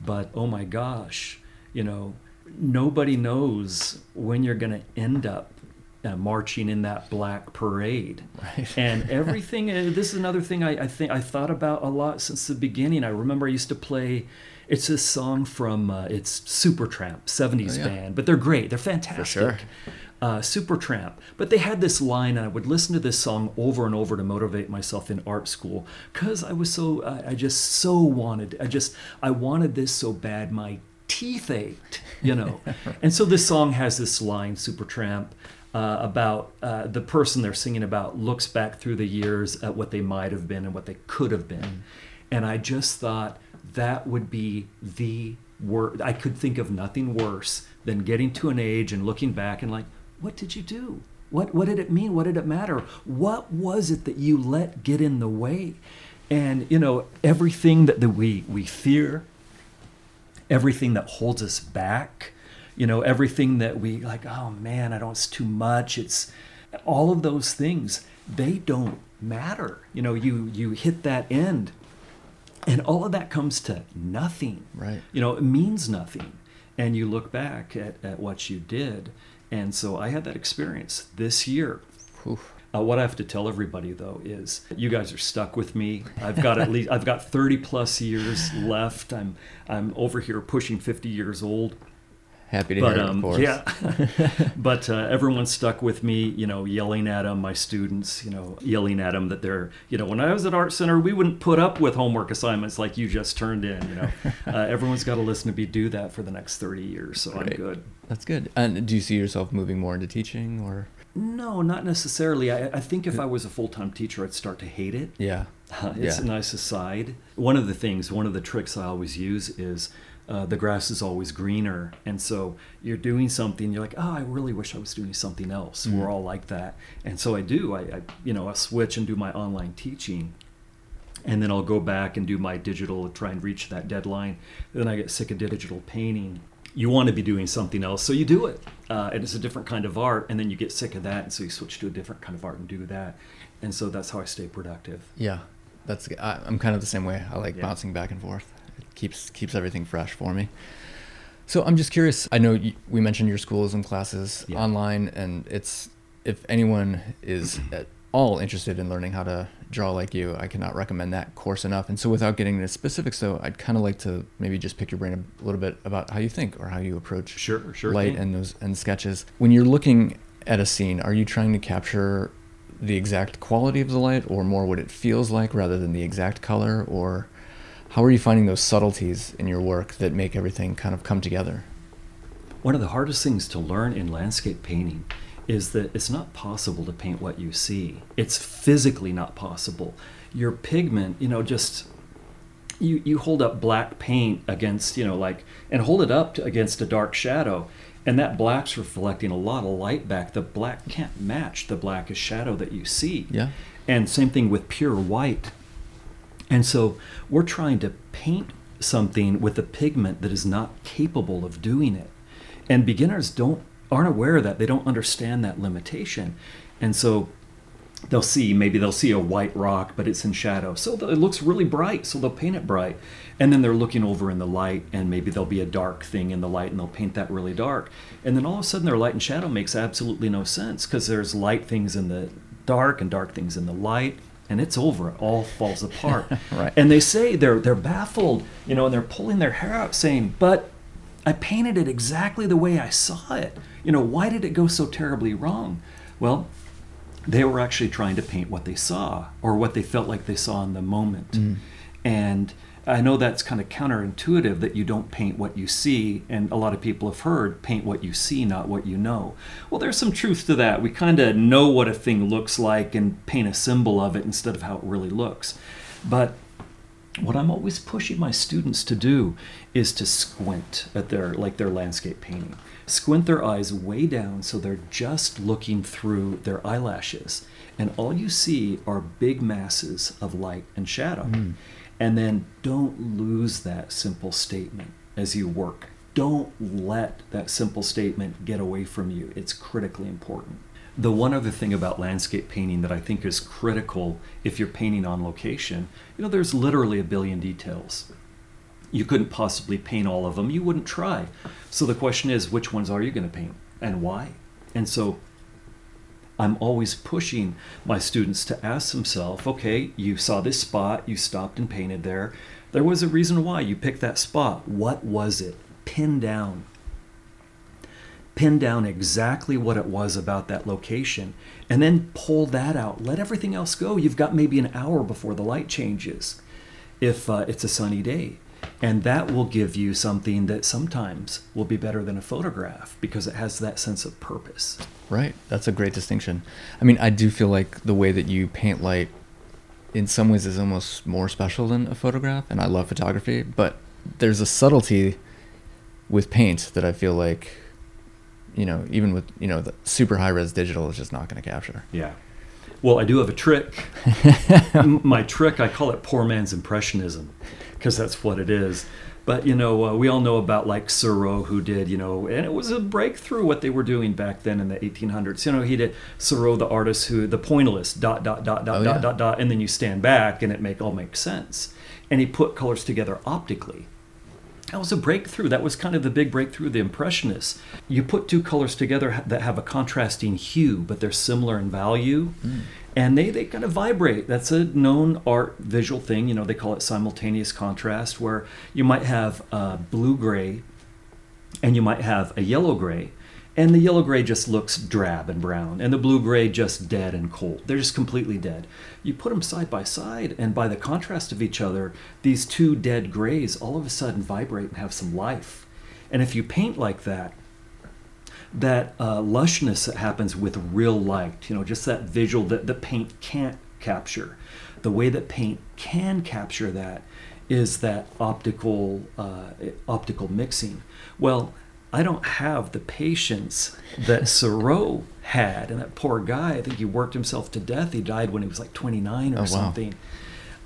But oh my gosh, you know nobody knows when you're going to end up. Uh, marching in that black parade, Right. and everything. uh, this is another thing I, I think I thought about a lot since the beginning. I remember I used to play. It's a song from uh, it's Supertramp, '70s Oh, yeah. band, but they're great. They're fantastic. sure. Uh, Supertramp. But they had this line, and I would listen to this song over and over to motivate myself in art school because I was so I I just so wanted. I just I wanted this so bad. My teeth ached, you know. and so this song has this line, Supertramp. Uh, about uh, the person they're singing about looks back through the years at what they might have been and what they could have been. And I just thought that would be the word. I could think of nothing worse than getting to an age and looking back and like, what did you do? What, what did it mean? What did it matter? What was it that you let get in the way? And, you know, everything that, that we, we fear, everything that holds us back, you know, everything that we like, oh man, I don't, it's too much. It's all of those things, they don't matter. You know, you, you hit that end and all of that comes to nothing. Right. You know, it means nothing. And you look back at, at what you did. And so I had that experience this year. Whew. Uh, what I have to tell everybody though is you guys are stuck with me. I've got at least I've got 30 plus years left. I'm I'm over here pushing 50 years old. Happy to but hear it, of um, course. yeah, but uh, everyone stuck with me, you know, yelling at them. My students, you know, yelling at them that they're, you know, when I was at Art Center, we wouldn't put up with homework assignments like you just turned in. You know, uh, everyone's got to listen to me do that for the next thirty years, so I'm good. That's good. And do you see yourself moving more into teaching or? No, not necessarily. I, I think if I was a full time teacher, I'd start to hate it. Yeah. Uh, it's Yeah. a nice aside. One of the things, one of the tricks I always use is uh, the grass is always greener. And so you're doing something, you're like, oh, I really wish I was doing something else. Mhm. We're all like that. And so I do. I, I, you know, I switch and do my online teaching. And then I'll go back and do my digital, try and reach that deadline. Then I get sick of digital painting. You want to be doing something else, so you do it. Uh, and it's a different kind of art. And then you get sick of that. And so you switch to a different kind of art and do that. And so that's how I stay productive. Yeah. That's. I, I'm kind of the same way. I like Yeah. bouncing back and forth. Keeps keeps everything fresh for me. So I'm just curious. I know you, we mentioned your schools and classes Yeah. online, and it's if anyone is at all interested in learning how to draw like you, I cannot recommend that course enough. And so, without getting into specifics, though, I'd kind of like to maybe just pick your brain a little bit about how you think or how you approach Sure, sure. light thing. and those and sketches. When you're looking at a scene, are you trying to capture the exact quality of the light, or more what it feels like, rather than the exact color, or how are you finding those subtleties in your work that make everything kind of come together? One of the hardest things to learn in landscape painting is that it's not possible to paint what you see. It's physically not possible. Your pigment, you know, just you you hold up black paint against, you know, like and hold it up to, against a dark shadow and that black's reflecting a lot of light back. The black can't match the blackest shadow that you see. Yeah. And same thing with pure white. And so we're trying to paint something with a pigment that is not capable of doing it. And beginners don't aren't aware of that. They don't understand that limitation. And so they'll see maybe they'll see a white rock but it's in shadow so it looks really bright so they'll paint it bright and then they're looking over in the light and maybe there'll be a dark thing in the light and they'll paint that really dark and then all of a sudden their light and shadow makes absolutely no sense because there's light things in the dark and dark things in the light and it's over it all falls apart Right. and they say they're they're baffled you know and they're pulling their hair out saying but I painted it exactly the way I saw it. You know, why did it go so terribly wrong? Well, they were actually trying to paint what they saw or what they felt like they saw in the moment. Mm. And I know that's kind of counterintuitive that you don't paint what you see, and a lot of people have heard paint what you see, not what you know. Well, there's some truth to that. We kind of know what a thing looks like and paint a symbol of it instead of how it really looks. But what I'm always pushing my students to do is to squint at their like their landscape painting. Squint their eyes way down so they're just looking through their eyelashes. And all you see are big masses of light and shadow. Hmm. And then don't lose that simple statement as you work. Don't let that simple statement get away from you. It's critically important. The one other thing about landscape painting that I think is critical if you're painting on location, you know, there's literally a billion details. You couldn't possibly paint all of them. You wouldn't try. So the question is, which ones are you going to paint and why? And so I'm always pushing my students to ask themselves, okay, you saw this spot, you stopped and painted there. There was a reason why you picked that spot. What was it? Pin down pin down exactly what it was about that location and then pull that out let everything else go you've got maybe an hour before the light changes if uh, it's a sunny day and that will give you something that sometimes will be better than a photograph because it has that sense of purpose Right. That's a great distinction. I mean, I do feel like the way that you paint light in some ways is almost more special than a photograph, and I love photography, but there's a subtlety with paint that I feel like, you know, even with, you know, the super high res digital is just not going to capture. yeah well i do have a trick my trick i call it poor man's impressionism because that's what it is but you know uh, we all know about like Seurat who did you know and it was a breakthrough what they were doing back then in the 1800s you know he did Seurat the artist who the pointillist dot dot dot dot Oh, dot yeah. dot dot and then you stand back and it make all makes sense and he put colors together optically that was a breakthrough. That was kind of the big breakthrough of the Impressionists. You put two colors together that have a contrasting hue, but they're similar in value, and they, they kind of vibrate. That's a known art visual thing. You know, they call it simultaneous contrast, where you might have uh, blue gray and you might have a yellow gray and the yellow gray just looks drab and brown and the blue gray just dead and cold they're just completely dead you put them side by side and by the contrast of each other these two dead grays all of a sudden vibrate and have some life and if you paint like that that uh, lushness that happens with real light you know just that visual that the paint can't capture the way that paint can capture that is that optical uh, optical mixing well I don't have the patience that Seurat had. And that poor guy, I think he worked himself to death. He died when he was like 29 or oh, wow. something.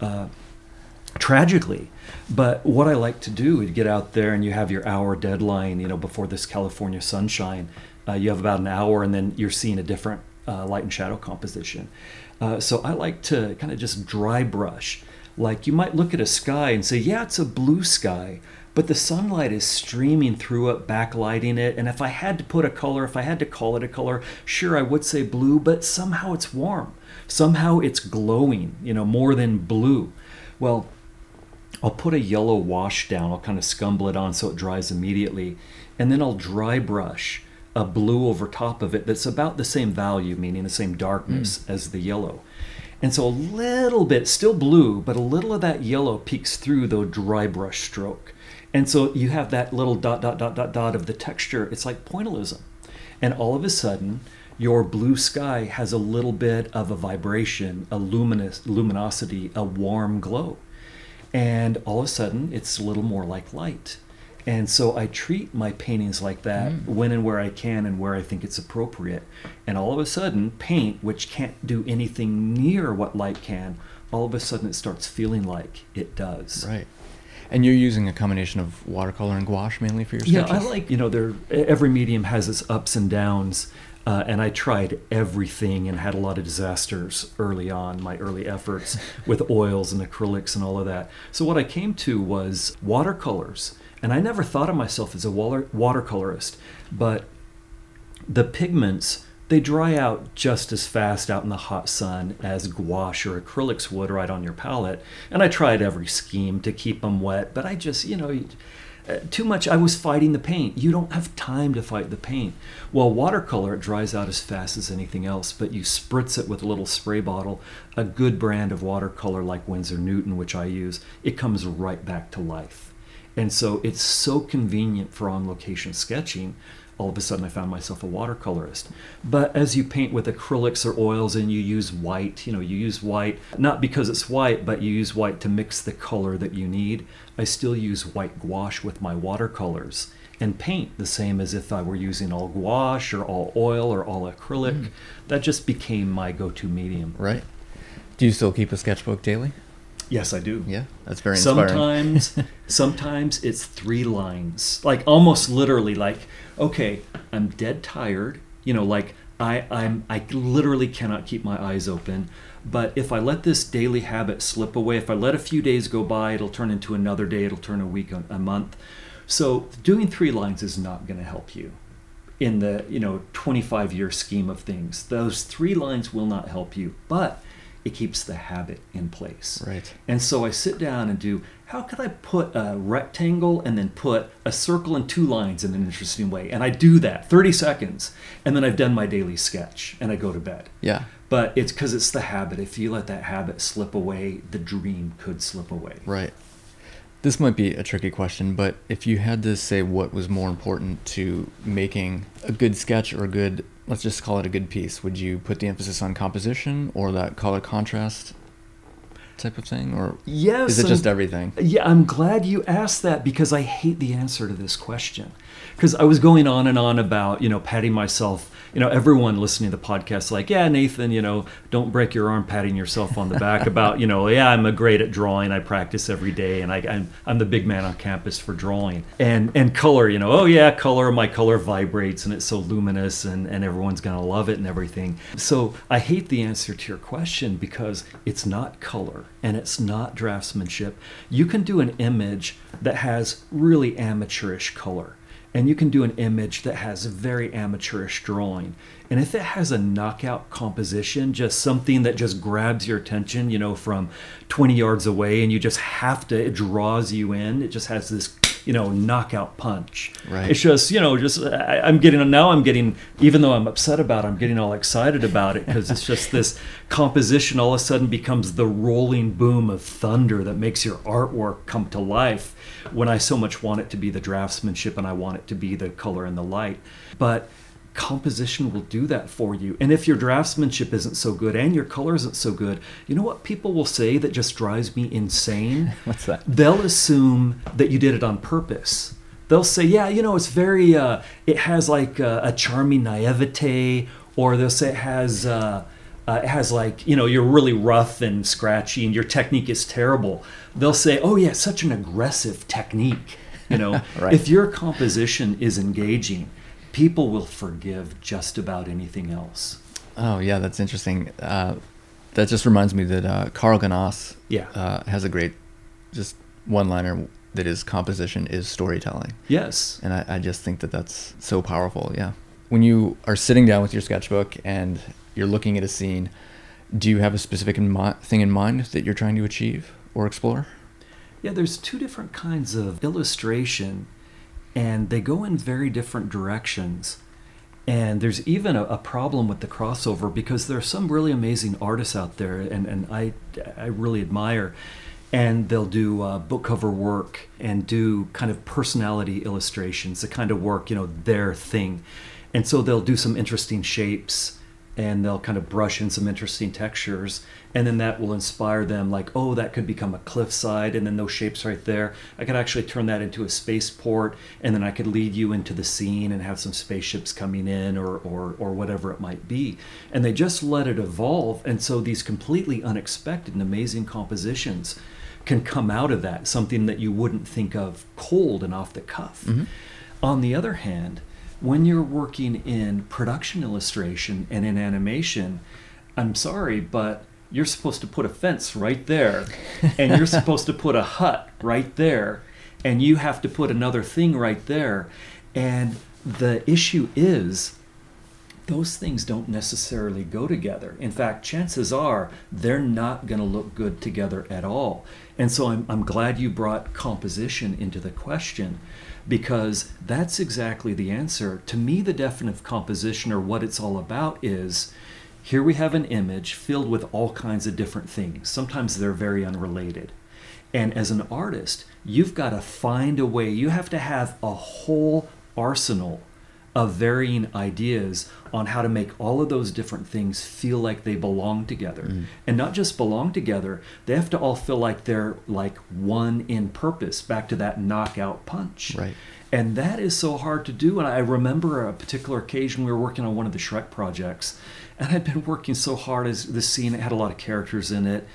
Uh, tragically. But what I like to do is get out there and you have your hour deadline, you know, before this California sunshine. Uh, you have about an hour and then you're seeing a different uh, light and shadow composition. Uh, so I like to kind of just dry brush. Like you might look at a sky and say, yeah, it's a blue sky but the sunlight is streaming through it, backlighting it. And if I had to put a color, if I had to call it a color, sure, I would say blue, but somehow it's warm. Somehow it's glowing, you know, more than blue. Well, I'll put a yellow wash down, I'll kind of scumble it on so it dries immediately, and then I'll dry brush a blue over top of it that's about the same value, meaning the same darkness mm. as the yellow. And so a little bit, still blue, but a little of that yellow peeks through the dry brush stroke. And so you have that little dot, dot, dot, dot, dot of the texture. It's like pointillism. And all of a sudden, your blue sky has a little bit of a vibration, a luminous luminosity, a warm glow. And all of a sudden, it's a little more like light. And so I treat my paintings like that mm. when and where I can and where I think it's appropriate. And all of a sudden, paint, which can't do anything near what light can, all of a sudden it starts feeling like it does. Right. And you're using a combination of watercolor and gouache mainly for your sketches? Yeah, I like, you know, there every medium has its ups and downs. Uh, and I tried everything and had a lot of disasters early on, my early efforts with oils and acrylics and all of that. So, what I came to was watercolors. And I never thought of myself as a water, watercolorist, but the pigments they dry out just as fast out in the hot sun as gouache or acrylics would right on your palette. And I tried every scheme to keep them wet, but I just, you know, uh, too much. I was fighting the paint. You don't have time to fight the paint. Well, watercolor, it dries out as fast as anything else, but you spritz it with a little spray bottle, a good brand of watercolor like Winsor Newton, which I use, it comes right back to life. And so it's so convenient for on location sketching all of a sudden I found myself a watercolorist. But as you paint with acrylics or oils and you use white, you know, you use white not because it's white, but you use white to mix the color that you need. I still use white gouache with my watercolors and paint the same as if I were using all gouache or all oil or all acrylic. Mm. That just became my go to medium. Right. Do you still keep a sketchbook daily? Yes, I do. Yeah, that's very inspiring. Sometimes, sometimes it's three lines, like almost literally, like okay, I'm dead tired. You know, like I, I'm, I literally cannot keep my eyes open. But if I let this daily habit slip away, if I let a few days go by, it'll turn into another day. It'll turn a week, a month. So doing three lines is not going to help you in the you know 25 year scheme of things. Those three lines will not help you, but it keeps the habit in place. Right. And so I sit down and do how could I put a rectangle and then put a circle and two lines in an interesting way? And I do that 30 seconds. And then I've done my daily sketch and I go to bed. Yeah. But it's because it's the habit. If you let that habit slip away, the dream could slip away. Right. This might be a tricky question, but if you had to say what was more important to making a good sketch or a good let's just call it a good piece, would you put the emphasis on composition or that color contrast type of thing, or yes, is it just everything? Yeah, I'm glad you asked that because I hate the answer to this question. Because I was going on and on about you know patting myself you know, everyone listening to the podcast, like, yeah, Nathan, you know, don't break your arm patting yourself on the back about, you know, yeah, I'm a great at drawing. I practice every day, and I, I'm I'm the big man on campus for drawing. And and color, you know, oh yeah, color. My color vibrates, and it's so luminous, and and everyone's gonna love it and everything. So I hate the answer to your question because it's not color and it's not draftsmanship. You can do an image that has really amateurish color and you can do an image that has very amateurish drawing. And if it has a knockout composition, just something that just grabs your attention, you know, from 20 yards away, and you just have to, it draws you in, it just has this you know knockout punch. Right. It's just you know just I, I'm getting now I'm getting even though I'm upset about it, I'm getting all excited about it because it's just this composition all of a sudden becomes the rolling boom of thunder that makes your artwork come to life when I so much want it to be the draftsmanship and I want it to be the color and the light. But composition will do that for you. And if your draftsmanship isn't so good and your color isn't so good, you know what people will say that just drives me insane? What's that? They'll assume that you did it on purpose. They'll say, yeah, you know, it's very, uh, it has like a, a charming naivete, or they'll say it has, uh, uh, it has like, you know, you're really rough and scratchy and your technique is terrible. They'll say, oh, yeah, such an aggressive technique. You know, Right. if your composition is engaging, people will forgive just about anything else. Oh yeah, that's interesting. Uh, that just reminds me that uh, Karl Gnass Yeah. uh, has a great just one-liner that is composition is storytelling, Yes. and I, I just think that that's so powerful. Yeah, when you are sitting down with your sketchbook and you're looking at a scene, do you have a specific in mi- thing in mind that you're trying to achieve or explore? Yeah, there's two different kinds of illustration, and they go in very different directions. And there's even a, a problem with the crossover because there are some really amazing artists out there, and, and I, I really admire. And they'll do uh, book cover work and do kind of personality illustrations, the kind of work, you know, their thing. And so they'll do some interesting shapes and they'll kind of brush in some interesting textures and then that will inspire them like oh that could become a cliffside and then those shapes right there. I could actually turn that into a spaceport and then i could lead you into the scene and have some spaceships coming in or or, or whatever it might be. And they just let it evolve and so these completely unexpected and amazing compositions can come out of that something that you wouldn't think of cold and off the cuff. Mm-hmm. On the other hand, when you're working in production illustration and in animation, I'm sorry, but you're supposed to put a fence right there, and you're supposed to put a hut right there, and you have to put another thing right there. And the issue is, those things don't necessarily go together. In fact, chances are they're not going to look good together at all. And so I'm, I'm glad you brought composition into the question because that's exactly the answer. To me, the definition of composition or what it's all about is here we have an image filled with all kinds of different things. Sometimes they're very unrelated. And as an artist, you've got to find a way, you have to have a whole arsenal of varying ideas on how to make all of those different things feel like they belong together. And not just belong together, they have to all feel like they're like one in purpose, back to that knockout punch. Right. And that is so hard to do. And I remember a particular occasion we were working on one of the Shrek projects, and I'd been working so hard as the scene it had a lot of characters in it,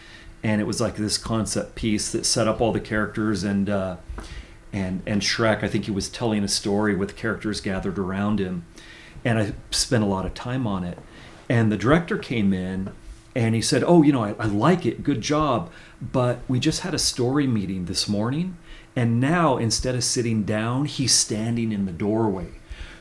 and it was like this concept piece that set up all the characters and uh, and and Shrek. I think he was telling a story with characters gathered around him, and I spent a lot of time on it. And the director came in and he said, "Oh, you know, I, I like it. Good job, but we just had a story meeting this morning." And now, instead of sitting down, he's standing in the doorway.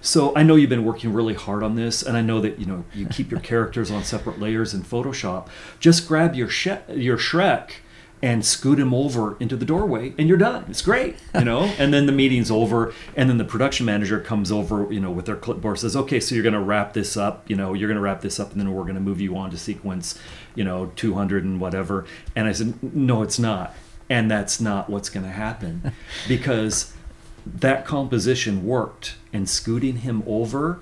So I know you've been working really hard on this, and I know that you know you keep your characters on separate layers in Photoshop. Just grab your Sh- your Shrek and scoot him over into the doorway, and you're done. It's great, you know. and then the meeting's over, and then the production manager comes over, you know, with their clipboard, says, "Okay, so you're going to wrap this up. You know, you're going to wrap this up, and then we're going to move you on to sequence, you know, 200 and whatever." And I said, "No, it's not." And that's not what's going to happen because that composition worked and scooting him over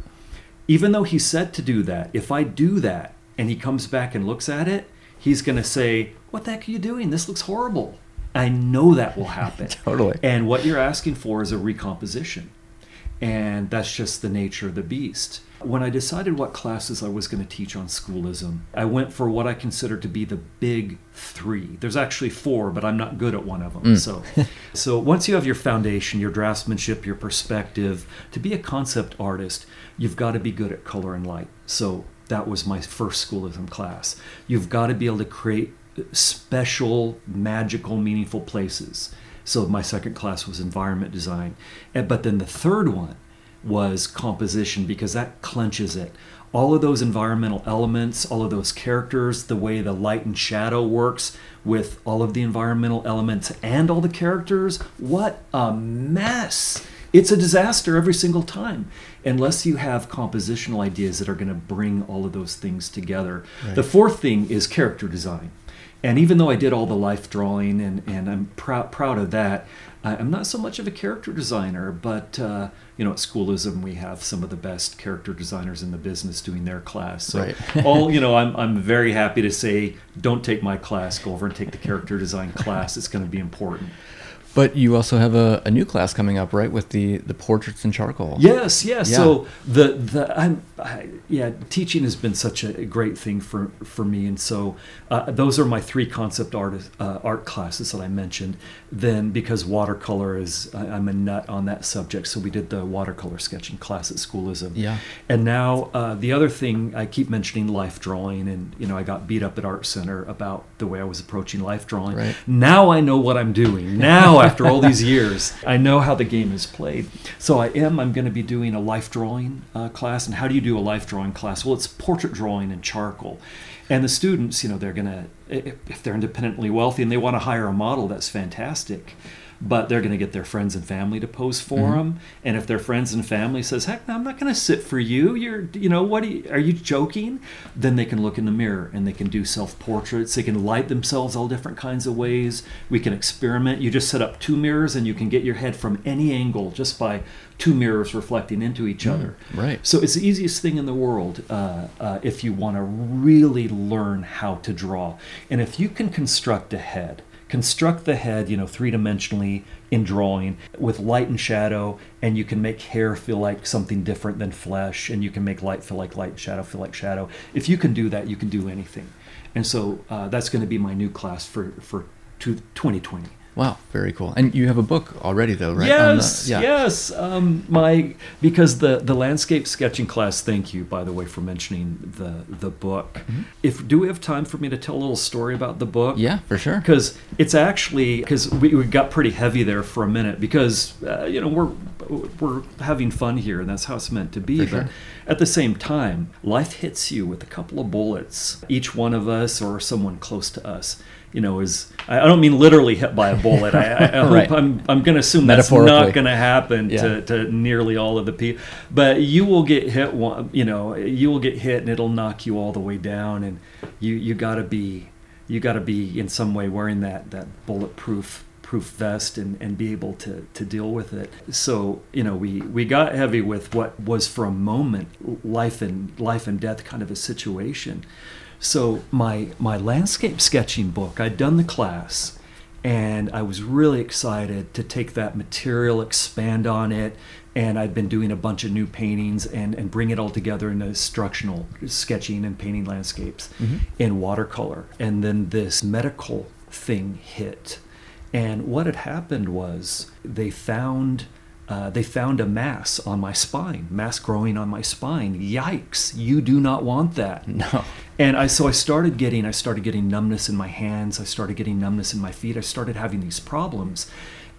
even though he said to do that if i do that and he comes back and looks at it he's going to say what the heck are you doing? This looks horrible. I know that will happen. Totally. and what you're asking for is a recomposition. And that's just the nature of the beast. When i decided what classes i was going to teach on schoolism i went for what i consider to be the big three. There's actually four but i'm not good at one of them mm. so. So once you have your foundation your draftsmanship your perspective to be a concept artist you've got to be good at color and light. So that was my first schoolism class. You've got to be able to create special magical meaningful places so my second class was environment design but then the third one was composition because that clenches it all of those environmental elements, all of those characters, the way the light and shadow works with all of the environmental elements and all the characters. What a mess! It's a disaster every single time, unless you have compositional ideas that are going to bring all of those things together. Right. The fourth thing is character design. And even though I did all the life drawing and, and I'm proud proud of that, I'm not so much of a character designer, but uh, you know, at Schoolism we have some of the best character designers in the business doing their class. So Right. all you know, I'm I'm very happy to say, don't take my class, go over and take the character design class. It's going to be important. But you also have a, a new class coming up, right? With the, the portraits in charcoal. Yes, yes. Yeah. So the the I'm I, yeah, teaching has been such a great thing for for me, and so uh, those are my three concept art uh, art classes that I mentioned. Then because watercolor is I, I'm a nut on that subject, so we did the watercolor sketching class at Schoolism. Yeah. And now uh, the other thing I keep mentioning life drawing, and you know I got beat up at Art Center about the way I was approaching life drawing. Right. Now I know what I'm doing. Now after all these years, I know how the game is played. So I am. I'm going to be doing a life drawing uh, class. And how do you do a life drawing class? Well, it's portrait drawing in charcoal. And the students, you know, they're going to if they're independently wealthy and they want to hire a model, that's fantastic. But they're going to get their friends and family to pose for them. And if their friends and family says, "Heck, no, I'm not going to sit for you. You're, you know, what? Are you, are you joking?" Then they can look in the mirror and they can do self portraits. They can light themselves all different kinds of ways. We can experiment. You just set up two mirrors and you can get your head from any angle just by two mirrors reflecting into each other. right. So it's the easiest thing in the world uh, uh, if you want to really learn how to draw. And if you can construct a head, construct the head, you know, three dimensionally in drawing with light and shadow, and you can make hair feel like something different than flesh, and you can make light feel like light, shadow feel like shadow. If you can do that, you can do anything. And so uh, that's going to be my new class for for two, 2020. Wow, very cool. And you have a book already, though, right? On the- Yes, yes. Um, my because the the landscape sketching class. Thank you, by the way, for mentioning the the book. Mm-hmm. If do we have time for me to tell a little story about the book? Yeah, for sure. because it's actually because we, we got pretty heavy there for a minute because uh, you know we're we're having fun here and that's how it's meant to be For but sure. at the same time life hits you with a couple of bullets each one of us or someone close to us you know is i don't mean literally hit by a bullet i, I, I hope Right. i'm, I'm going to assume that's not going to happen Yeah. to, to nearly all of the people but you will get hit one you know you will get hit and it'll knock you all the way down and you you got to be you got to be in some way wearing that that bulletproof proof vest and, and be able to, to deal with it. So, you know, we, we got heavy with what was for a moment life and life and death kind of a situation. So my my landscape sketching book, I'd done the class and I was really excited to take that material, expand on it, and I'd been doing a bunch of new paintings and, and bring it all together in the instructional sketching and painting landscapes mm-hmm. in watercolor. And then this medical thing hit. And what had happened was they found uh, they found a mass on my spine, mass growing on my spine. Yikes! You do not want that. No. And I so I started getting I started getting numbness in my hands. I started getting numbness in my feet. I started having these problems,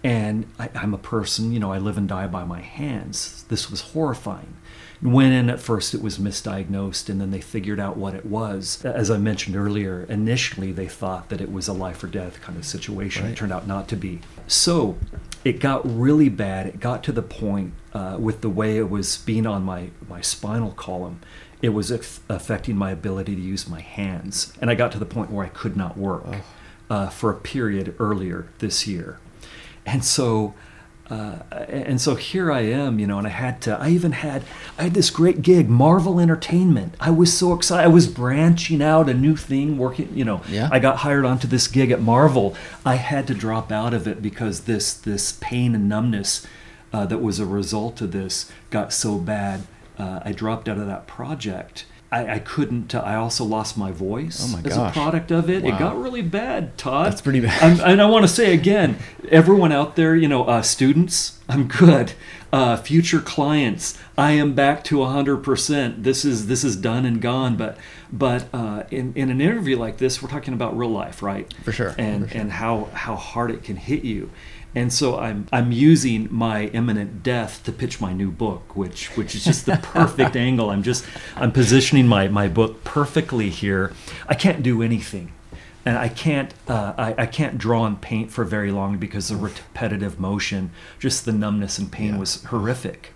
and I, I'm a person. You know, I live and die by my hands. This was horrifying. Went in at first, it was misdiagnosed, and then they figured out what it was. As I mentioned earlier, initially they thought that it was a life or death kind of situation. Right. It turned out not to be. So it got really bad. It got to the point uh, with the way it was being on my, my spinal column, it was aff- affecting my ability to use my hands. And I got to the point where I could not work uh, for a period earlier this year. And so. Uh, and so here I am, you know, and I had to. I even had. I had this great gig, Marvel Entertainment. I was so excited. I was branching out a new thing, working. You know, Yeah. I got hired onto this gig at Marvel. I had to drop out of it because this this pain and numbness uh, that was a result of this got so bad. Uh, I dropped out of that project. I, I couldn't. Uh, I also lost my voice Oh my as a product of it. Wow. It got really bad, Todd. That's pretty bad. I'm, and I want to say again, everyone out there, you know, uh, students, I'm good. Uh, future clients, I am back to 100%. This is this is done and gone. But but uh, in, in an interview like this, we're talking about real life, right? For sure. And for sure. and how how hard it can hit you. And so I'm I'm using my imminent death to pitch my new book, which which is just the perfect angle. I'm just I'm positioning my my book perfectly here. I can't do anything and I can't uh, I, I, can't draw and paint for very long because the repetitive motion, just the numbness and pain yeah. was horrific.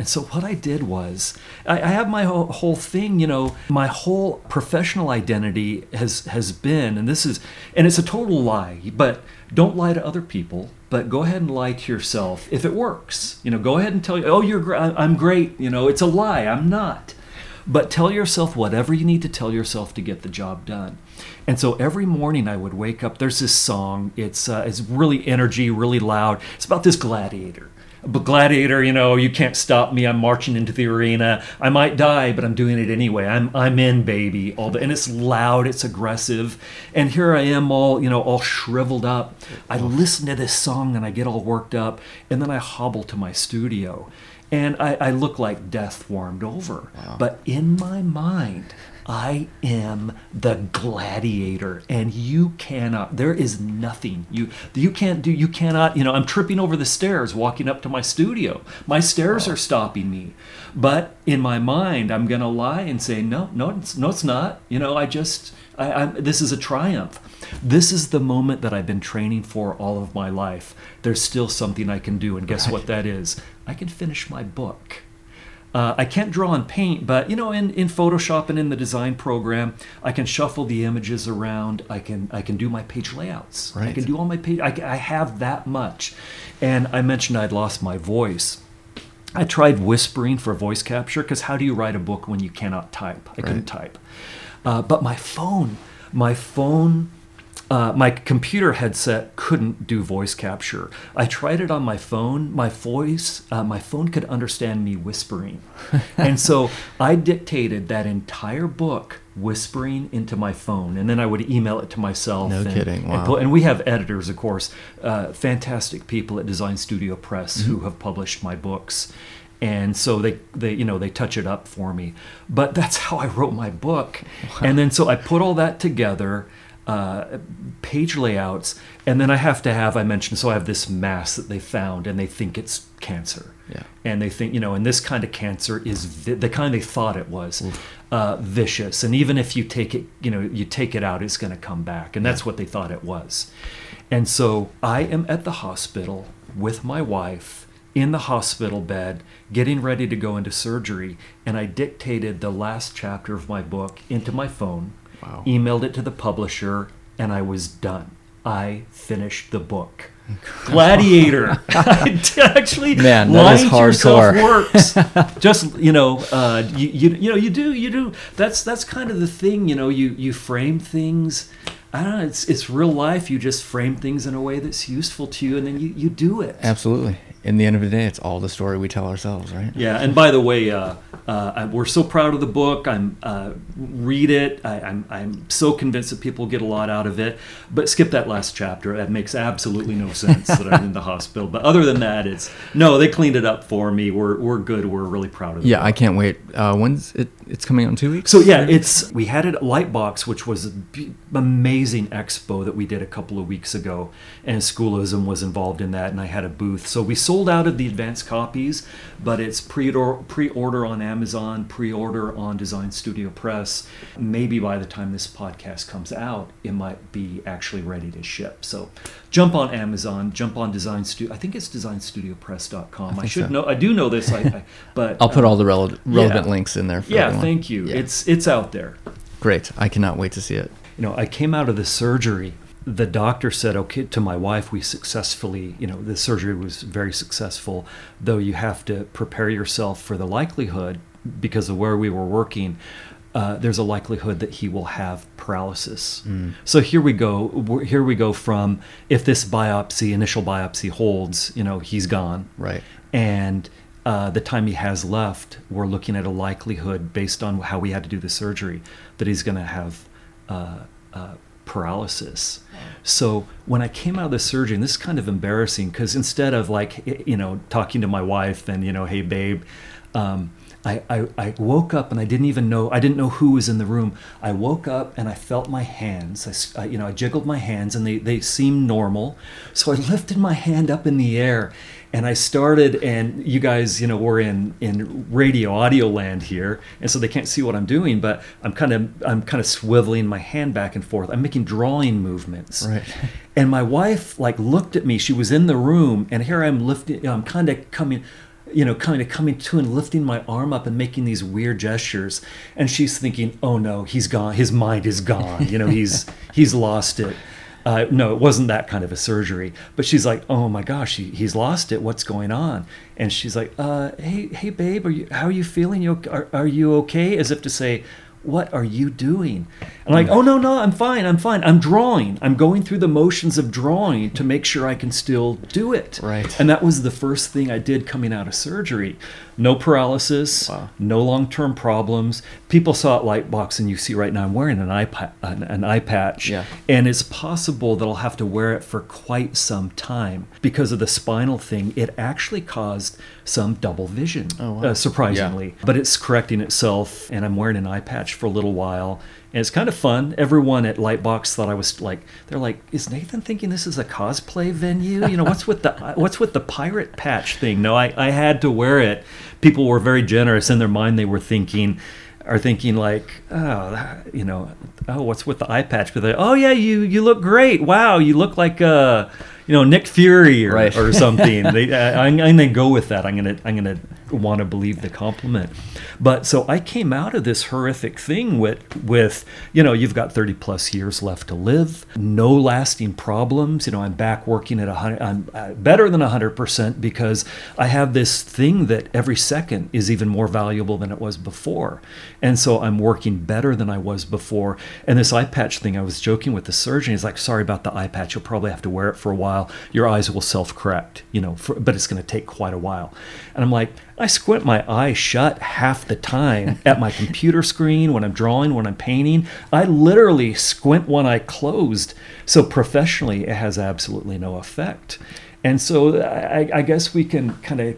And so what I did was I, I have my whole, whole, thing, you know, my whole professional identity has has been, and this is, and it's a total lie, but don't lie to other people, but go ahead and lie to yourself if it works. You know, go ahead and tell you, oh, you're I'm great. You know, it's a lie. I'm not. But tell yourself whatever you need to tell yourself to get the job done. And so every morning I would wake up. There's this song. It's uh, it's really energy, really loud. It's about this gladiator. But gladiator, you know, you can't stop me. I'm marching into the arena. I might die, but I'm doing it anyway. I'm I'm in, baby. All the and it's loud. It's aggressive. And here I am, all you know, all shriveled up. I listen to this song and I get all worked up, and then I hobble to my studio and I, I, look like death warmed over. Wow. But in my mind, I am the gladiator, and you cannot. There is nothing you you can't do. You cannot. You know, I'm tripping over the stairs walking up to my studio. My stairs are stopping me. But in my mind, I'm gonna lie and say, no, no, it's, no, it's not. You know, I just. I, I, this is a triumph. This is the moment that I've been training for all of my life. There's still something I can do, and guess right. what that is? I can finish my book. Uh, I can't draw and paint, but you know, in, in Photoshop and in the design program, I can shuffle the images around. I can I can do my page layouts. Right. I can do all my page. I, I have that much. And I mentioned I'd lost my voice. I tried whispering for voice capture because how do you write a book when you cannot type? I right. couldn't type. Uh, but my phone, my phone uh, my computer headset couldn't do voice capture. I tried it on my phone. My voice, uh, my phone could understand me whispering. and so I dictated that entire book whispering into my phone. And then I would email it to myself. No and, kidding. Wow. And, and, we have editors, of course, uh, fantastic people at Design Studio Press mm-hmm. who have published my books and so they, they you know they touch it up for me but that's how i wrote my book wow. and then so i put all that together uh, page layouts, and then I have to have I mentioned so I have this mass that they found, and they think it's cancer. Yeah. And they think you know, and this kind of cancer is vi- the kind they thought it was uh, vicious, and even if you take it, you know, you take it out, it's going to come back, and that's yeah. what they thought it was. And so I am at the hospital with my wife in the hospital bed, getting ready to go into surgery, and I dictated the last chapter of my book into my phone Wow. Emailed it to the publisher, and I was done. I finished the book. Gladiator. Actually, man, that is hardcore. works. Just you know, uh, you, you you know, you do you do. That's that's kind of the thing. You know, you you frame things. I don't know. It's it's real life. You just frame things in a way that's useful to you, and then you you do it. Absolutely. In the end of the day, it's all the story we tell ourselves, right? Yeah. And by the way, uh, uh, we're so proud of the book. I'm uh, read it. I, am I'm, I'm so convinced that people get a lot out of it. But skip that last chapter. That makes absolutely no sense that I'm in the hospital. But other than that, it's no. They cleaned it up for me. We're we're good. We're really proud of it. Yeah, book. I can't wait. Uh, when's it? It's coming out in two weeks. So yeah, it's we had it at Lightbox, which was an amazing expo that we did a couple of weeks ago, and Schoolism was involved in that, and I had a booth. So we sold out of the advance copies, but it's pre-order pre-order on Amazon Amazon, pre order on Design Studio Press. Maybe by the time this podcast comes out, it might be actually ready to ship. So jump on Amazon, jump on Design Studio. I think it's designstudiopress.com. I, I should so. know, I do know this, I, I, but I'll put uh, all the rele- relevant yeah. links in there. yeah, everyone. thank you. Yeah. It's it's out there. Great. I cannot wait to see it. You know, I came out of the surgery the doctor said, okay, to my wife, we successfully, you know, the surgery was very successful, though you have to prepare yourself for the likelihood, because of where we were working, uh, there's a likelihood that he will have paralysis. Mm. So here we go. Here we go from if this biopsy, initial biopsy holds, you know, he's gone. Right. And uh, the time he has left, we're looking at a likelihood based on how we had to do the surgery that he's going to have uh, uh paralysis. So when I came out of the surgery, this is kind of embarrassing because instead of like, you know, talking to my wife and, you know, hey, babe, um, I, I, I woke up and I didn't even know I didn't know who was in the room. I woke up and I felt my hands. I you know I jiggled my hands and they they seemed normal. So I lifted my hand up in the air and I started and you guys you know we're in in radio audio land here and so they can't see what I'm doing but I'm kind of I'm kind of swiveling my hand back and forth. I'm making drawing movements. Right. And my wife like looked at me. She was in the room and here I'm lifting. I'm kind of coming you know, kind of coming to and lifting my arm up and making these weird gestures. And she's thinking, "Oh no, he's gone. His mind is gone. You know, he's he's lost it." Uh, no, it wasn't that kind of a surgery. But she's like, "Oh my gosh, he, he's lost it. What's going on?" And she's like, uh, "Hey, hey, babe, are you? How are you feeling? You are, are you okay?" As if to say, what are you doing? And I'm like, oh no, no, I'm fine, I'm fine. I'm drawing. I'm going through the motions of drawing to make sure I can still do it. Right. And that was the first thing I did coming out of surgery. No paralysis, Wow. no long-term problems. People saw at Lightbox, and you see right now I'm wearing an eye pa- an, an eye patch, Yeah. and it's possible that I'll have to wear it for quite some time because of the spinal thing. It actually caused some double vision, Oh, wow. uh, surprisingly but it's correcting itself and i'm wearing an eye patch for a little while and it's kind of fun. Everyone at lightbox thought i was like they're like is nathan thinking this is a cosplay venue? You know what's with the what's with the pirate patch thing? No i, I had to wear it. People were very generous. In their mind they were thinking are thinking like, oh, you know, oh, what's with the eye patch? But they, oh yeah, you you look great. Wow, you look like uh, you know, Nick Fury or, Right. or something. they, I, I'm gonna go with that. I'm gonna I'm gonna want to believe the compliment. But so I came out of this horrific thing with with you know you've got 30 plus years left to live, no lasting problems. You know I'm back working at a hundred. I'm uh, better than hundred percent because I have this thing that every second is even more valuable than it was before, and so I'm working better than I was before. And this eye patch thing, I was joking with the surgeon. He's like, "Sorry about the eye patch. You'll probably have to wear it for a while. Your eyes will self correct. You know, for, but it's going to take quite a while." And I'm like. I squint my eye shut half the time at my computer screen when I'm drawing, when I'm painting. I literally squint one eye closed. So professionally, it has absolutely no effect. And so I, I guess we can kind of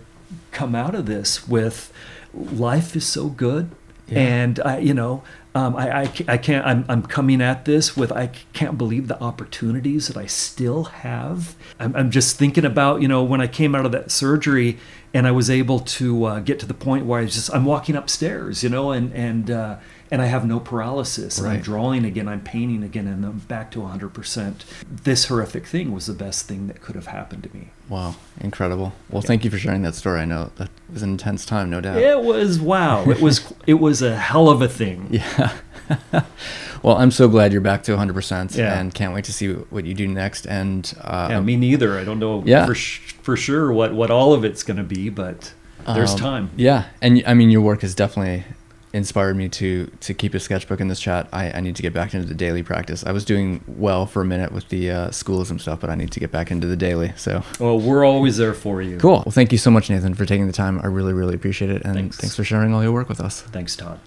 come out of this with life is so good. Yeah. And I, you know, um, I, I, I can't. I'm, I'm coming at this with I can't believe the opportunities that I still have. I'm, I'm just thinking about you know when I came out of that surgery and I was able to uh, get to the point where I was just I'm walking upstairs, you know, and and uh, and I have no paralysis. And I'm drawing again. I'm painting again, and I'm back to 100. percent This horrific thing was the best thing that could have happened to me. Wow, incredible. Well, thank you for sharing that story. I know that was an intense time, no doubt. It was wow. It was it was a hell of a thing. Yeah. well, I'm so glad you're back to 100% Yeah. and can't wait to see what you do next. And uh, Yeah, me neither. I don't know Yeah. for, sh- for sure what, what all of it's going to be, but there's um, time. Yeah, and I mean, your work is definitely inspired me to to keep a sketchbook in this chat. I, I need to get back into the daily practice. I was doing well for a minute with the uh, schoolism stuff, but I need to get back into the daily. So Well, we're always there for you. cool. Well, thank you so much, Nathan, for taking the time. I really, really appreciate it, and Thanks. thanks for sharing all your work with us. Thanks, Todd.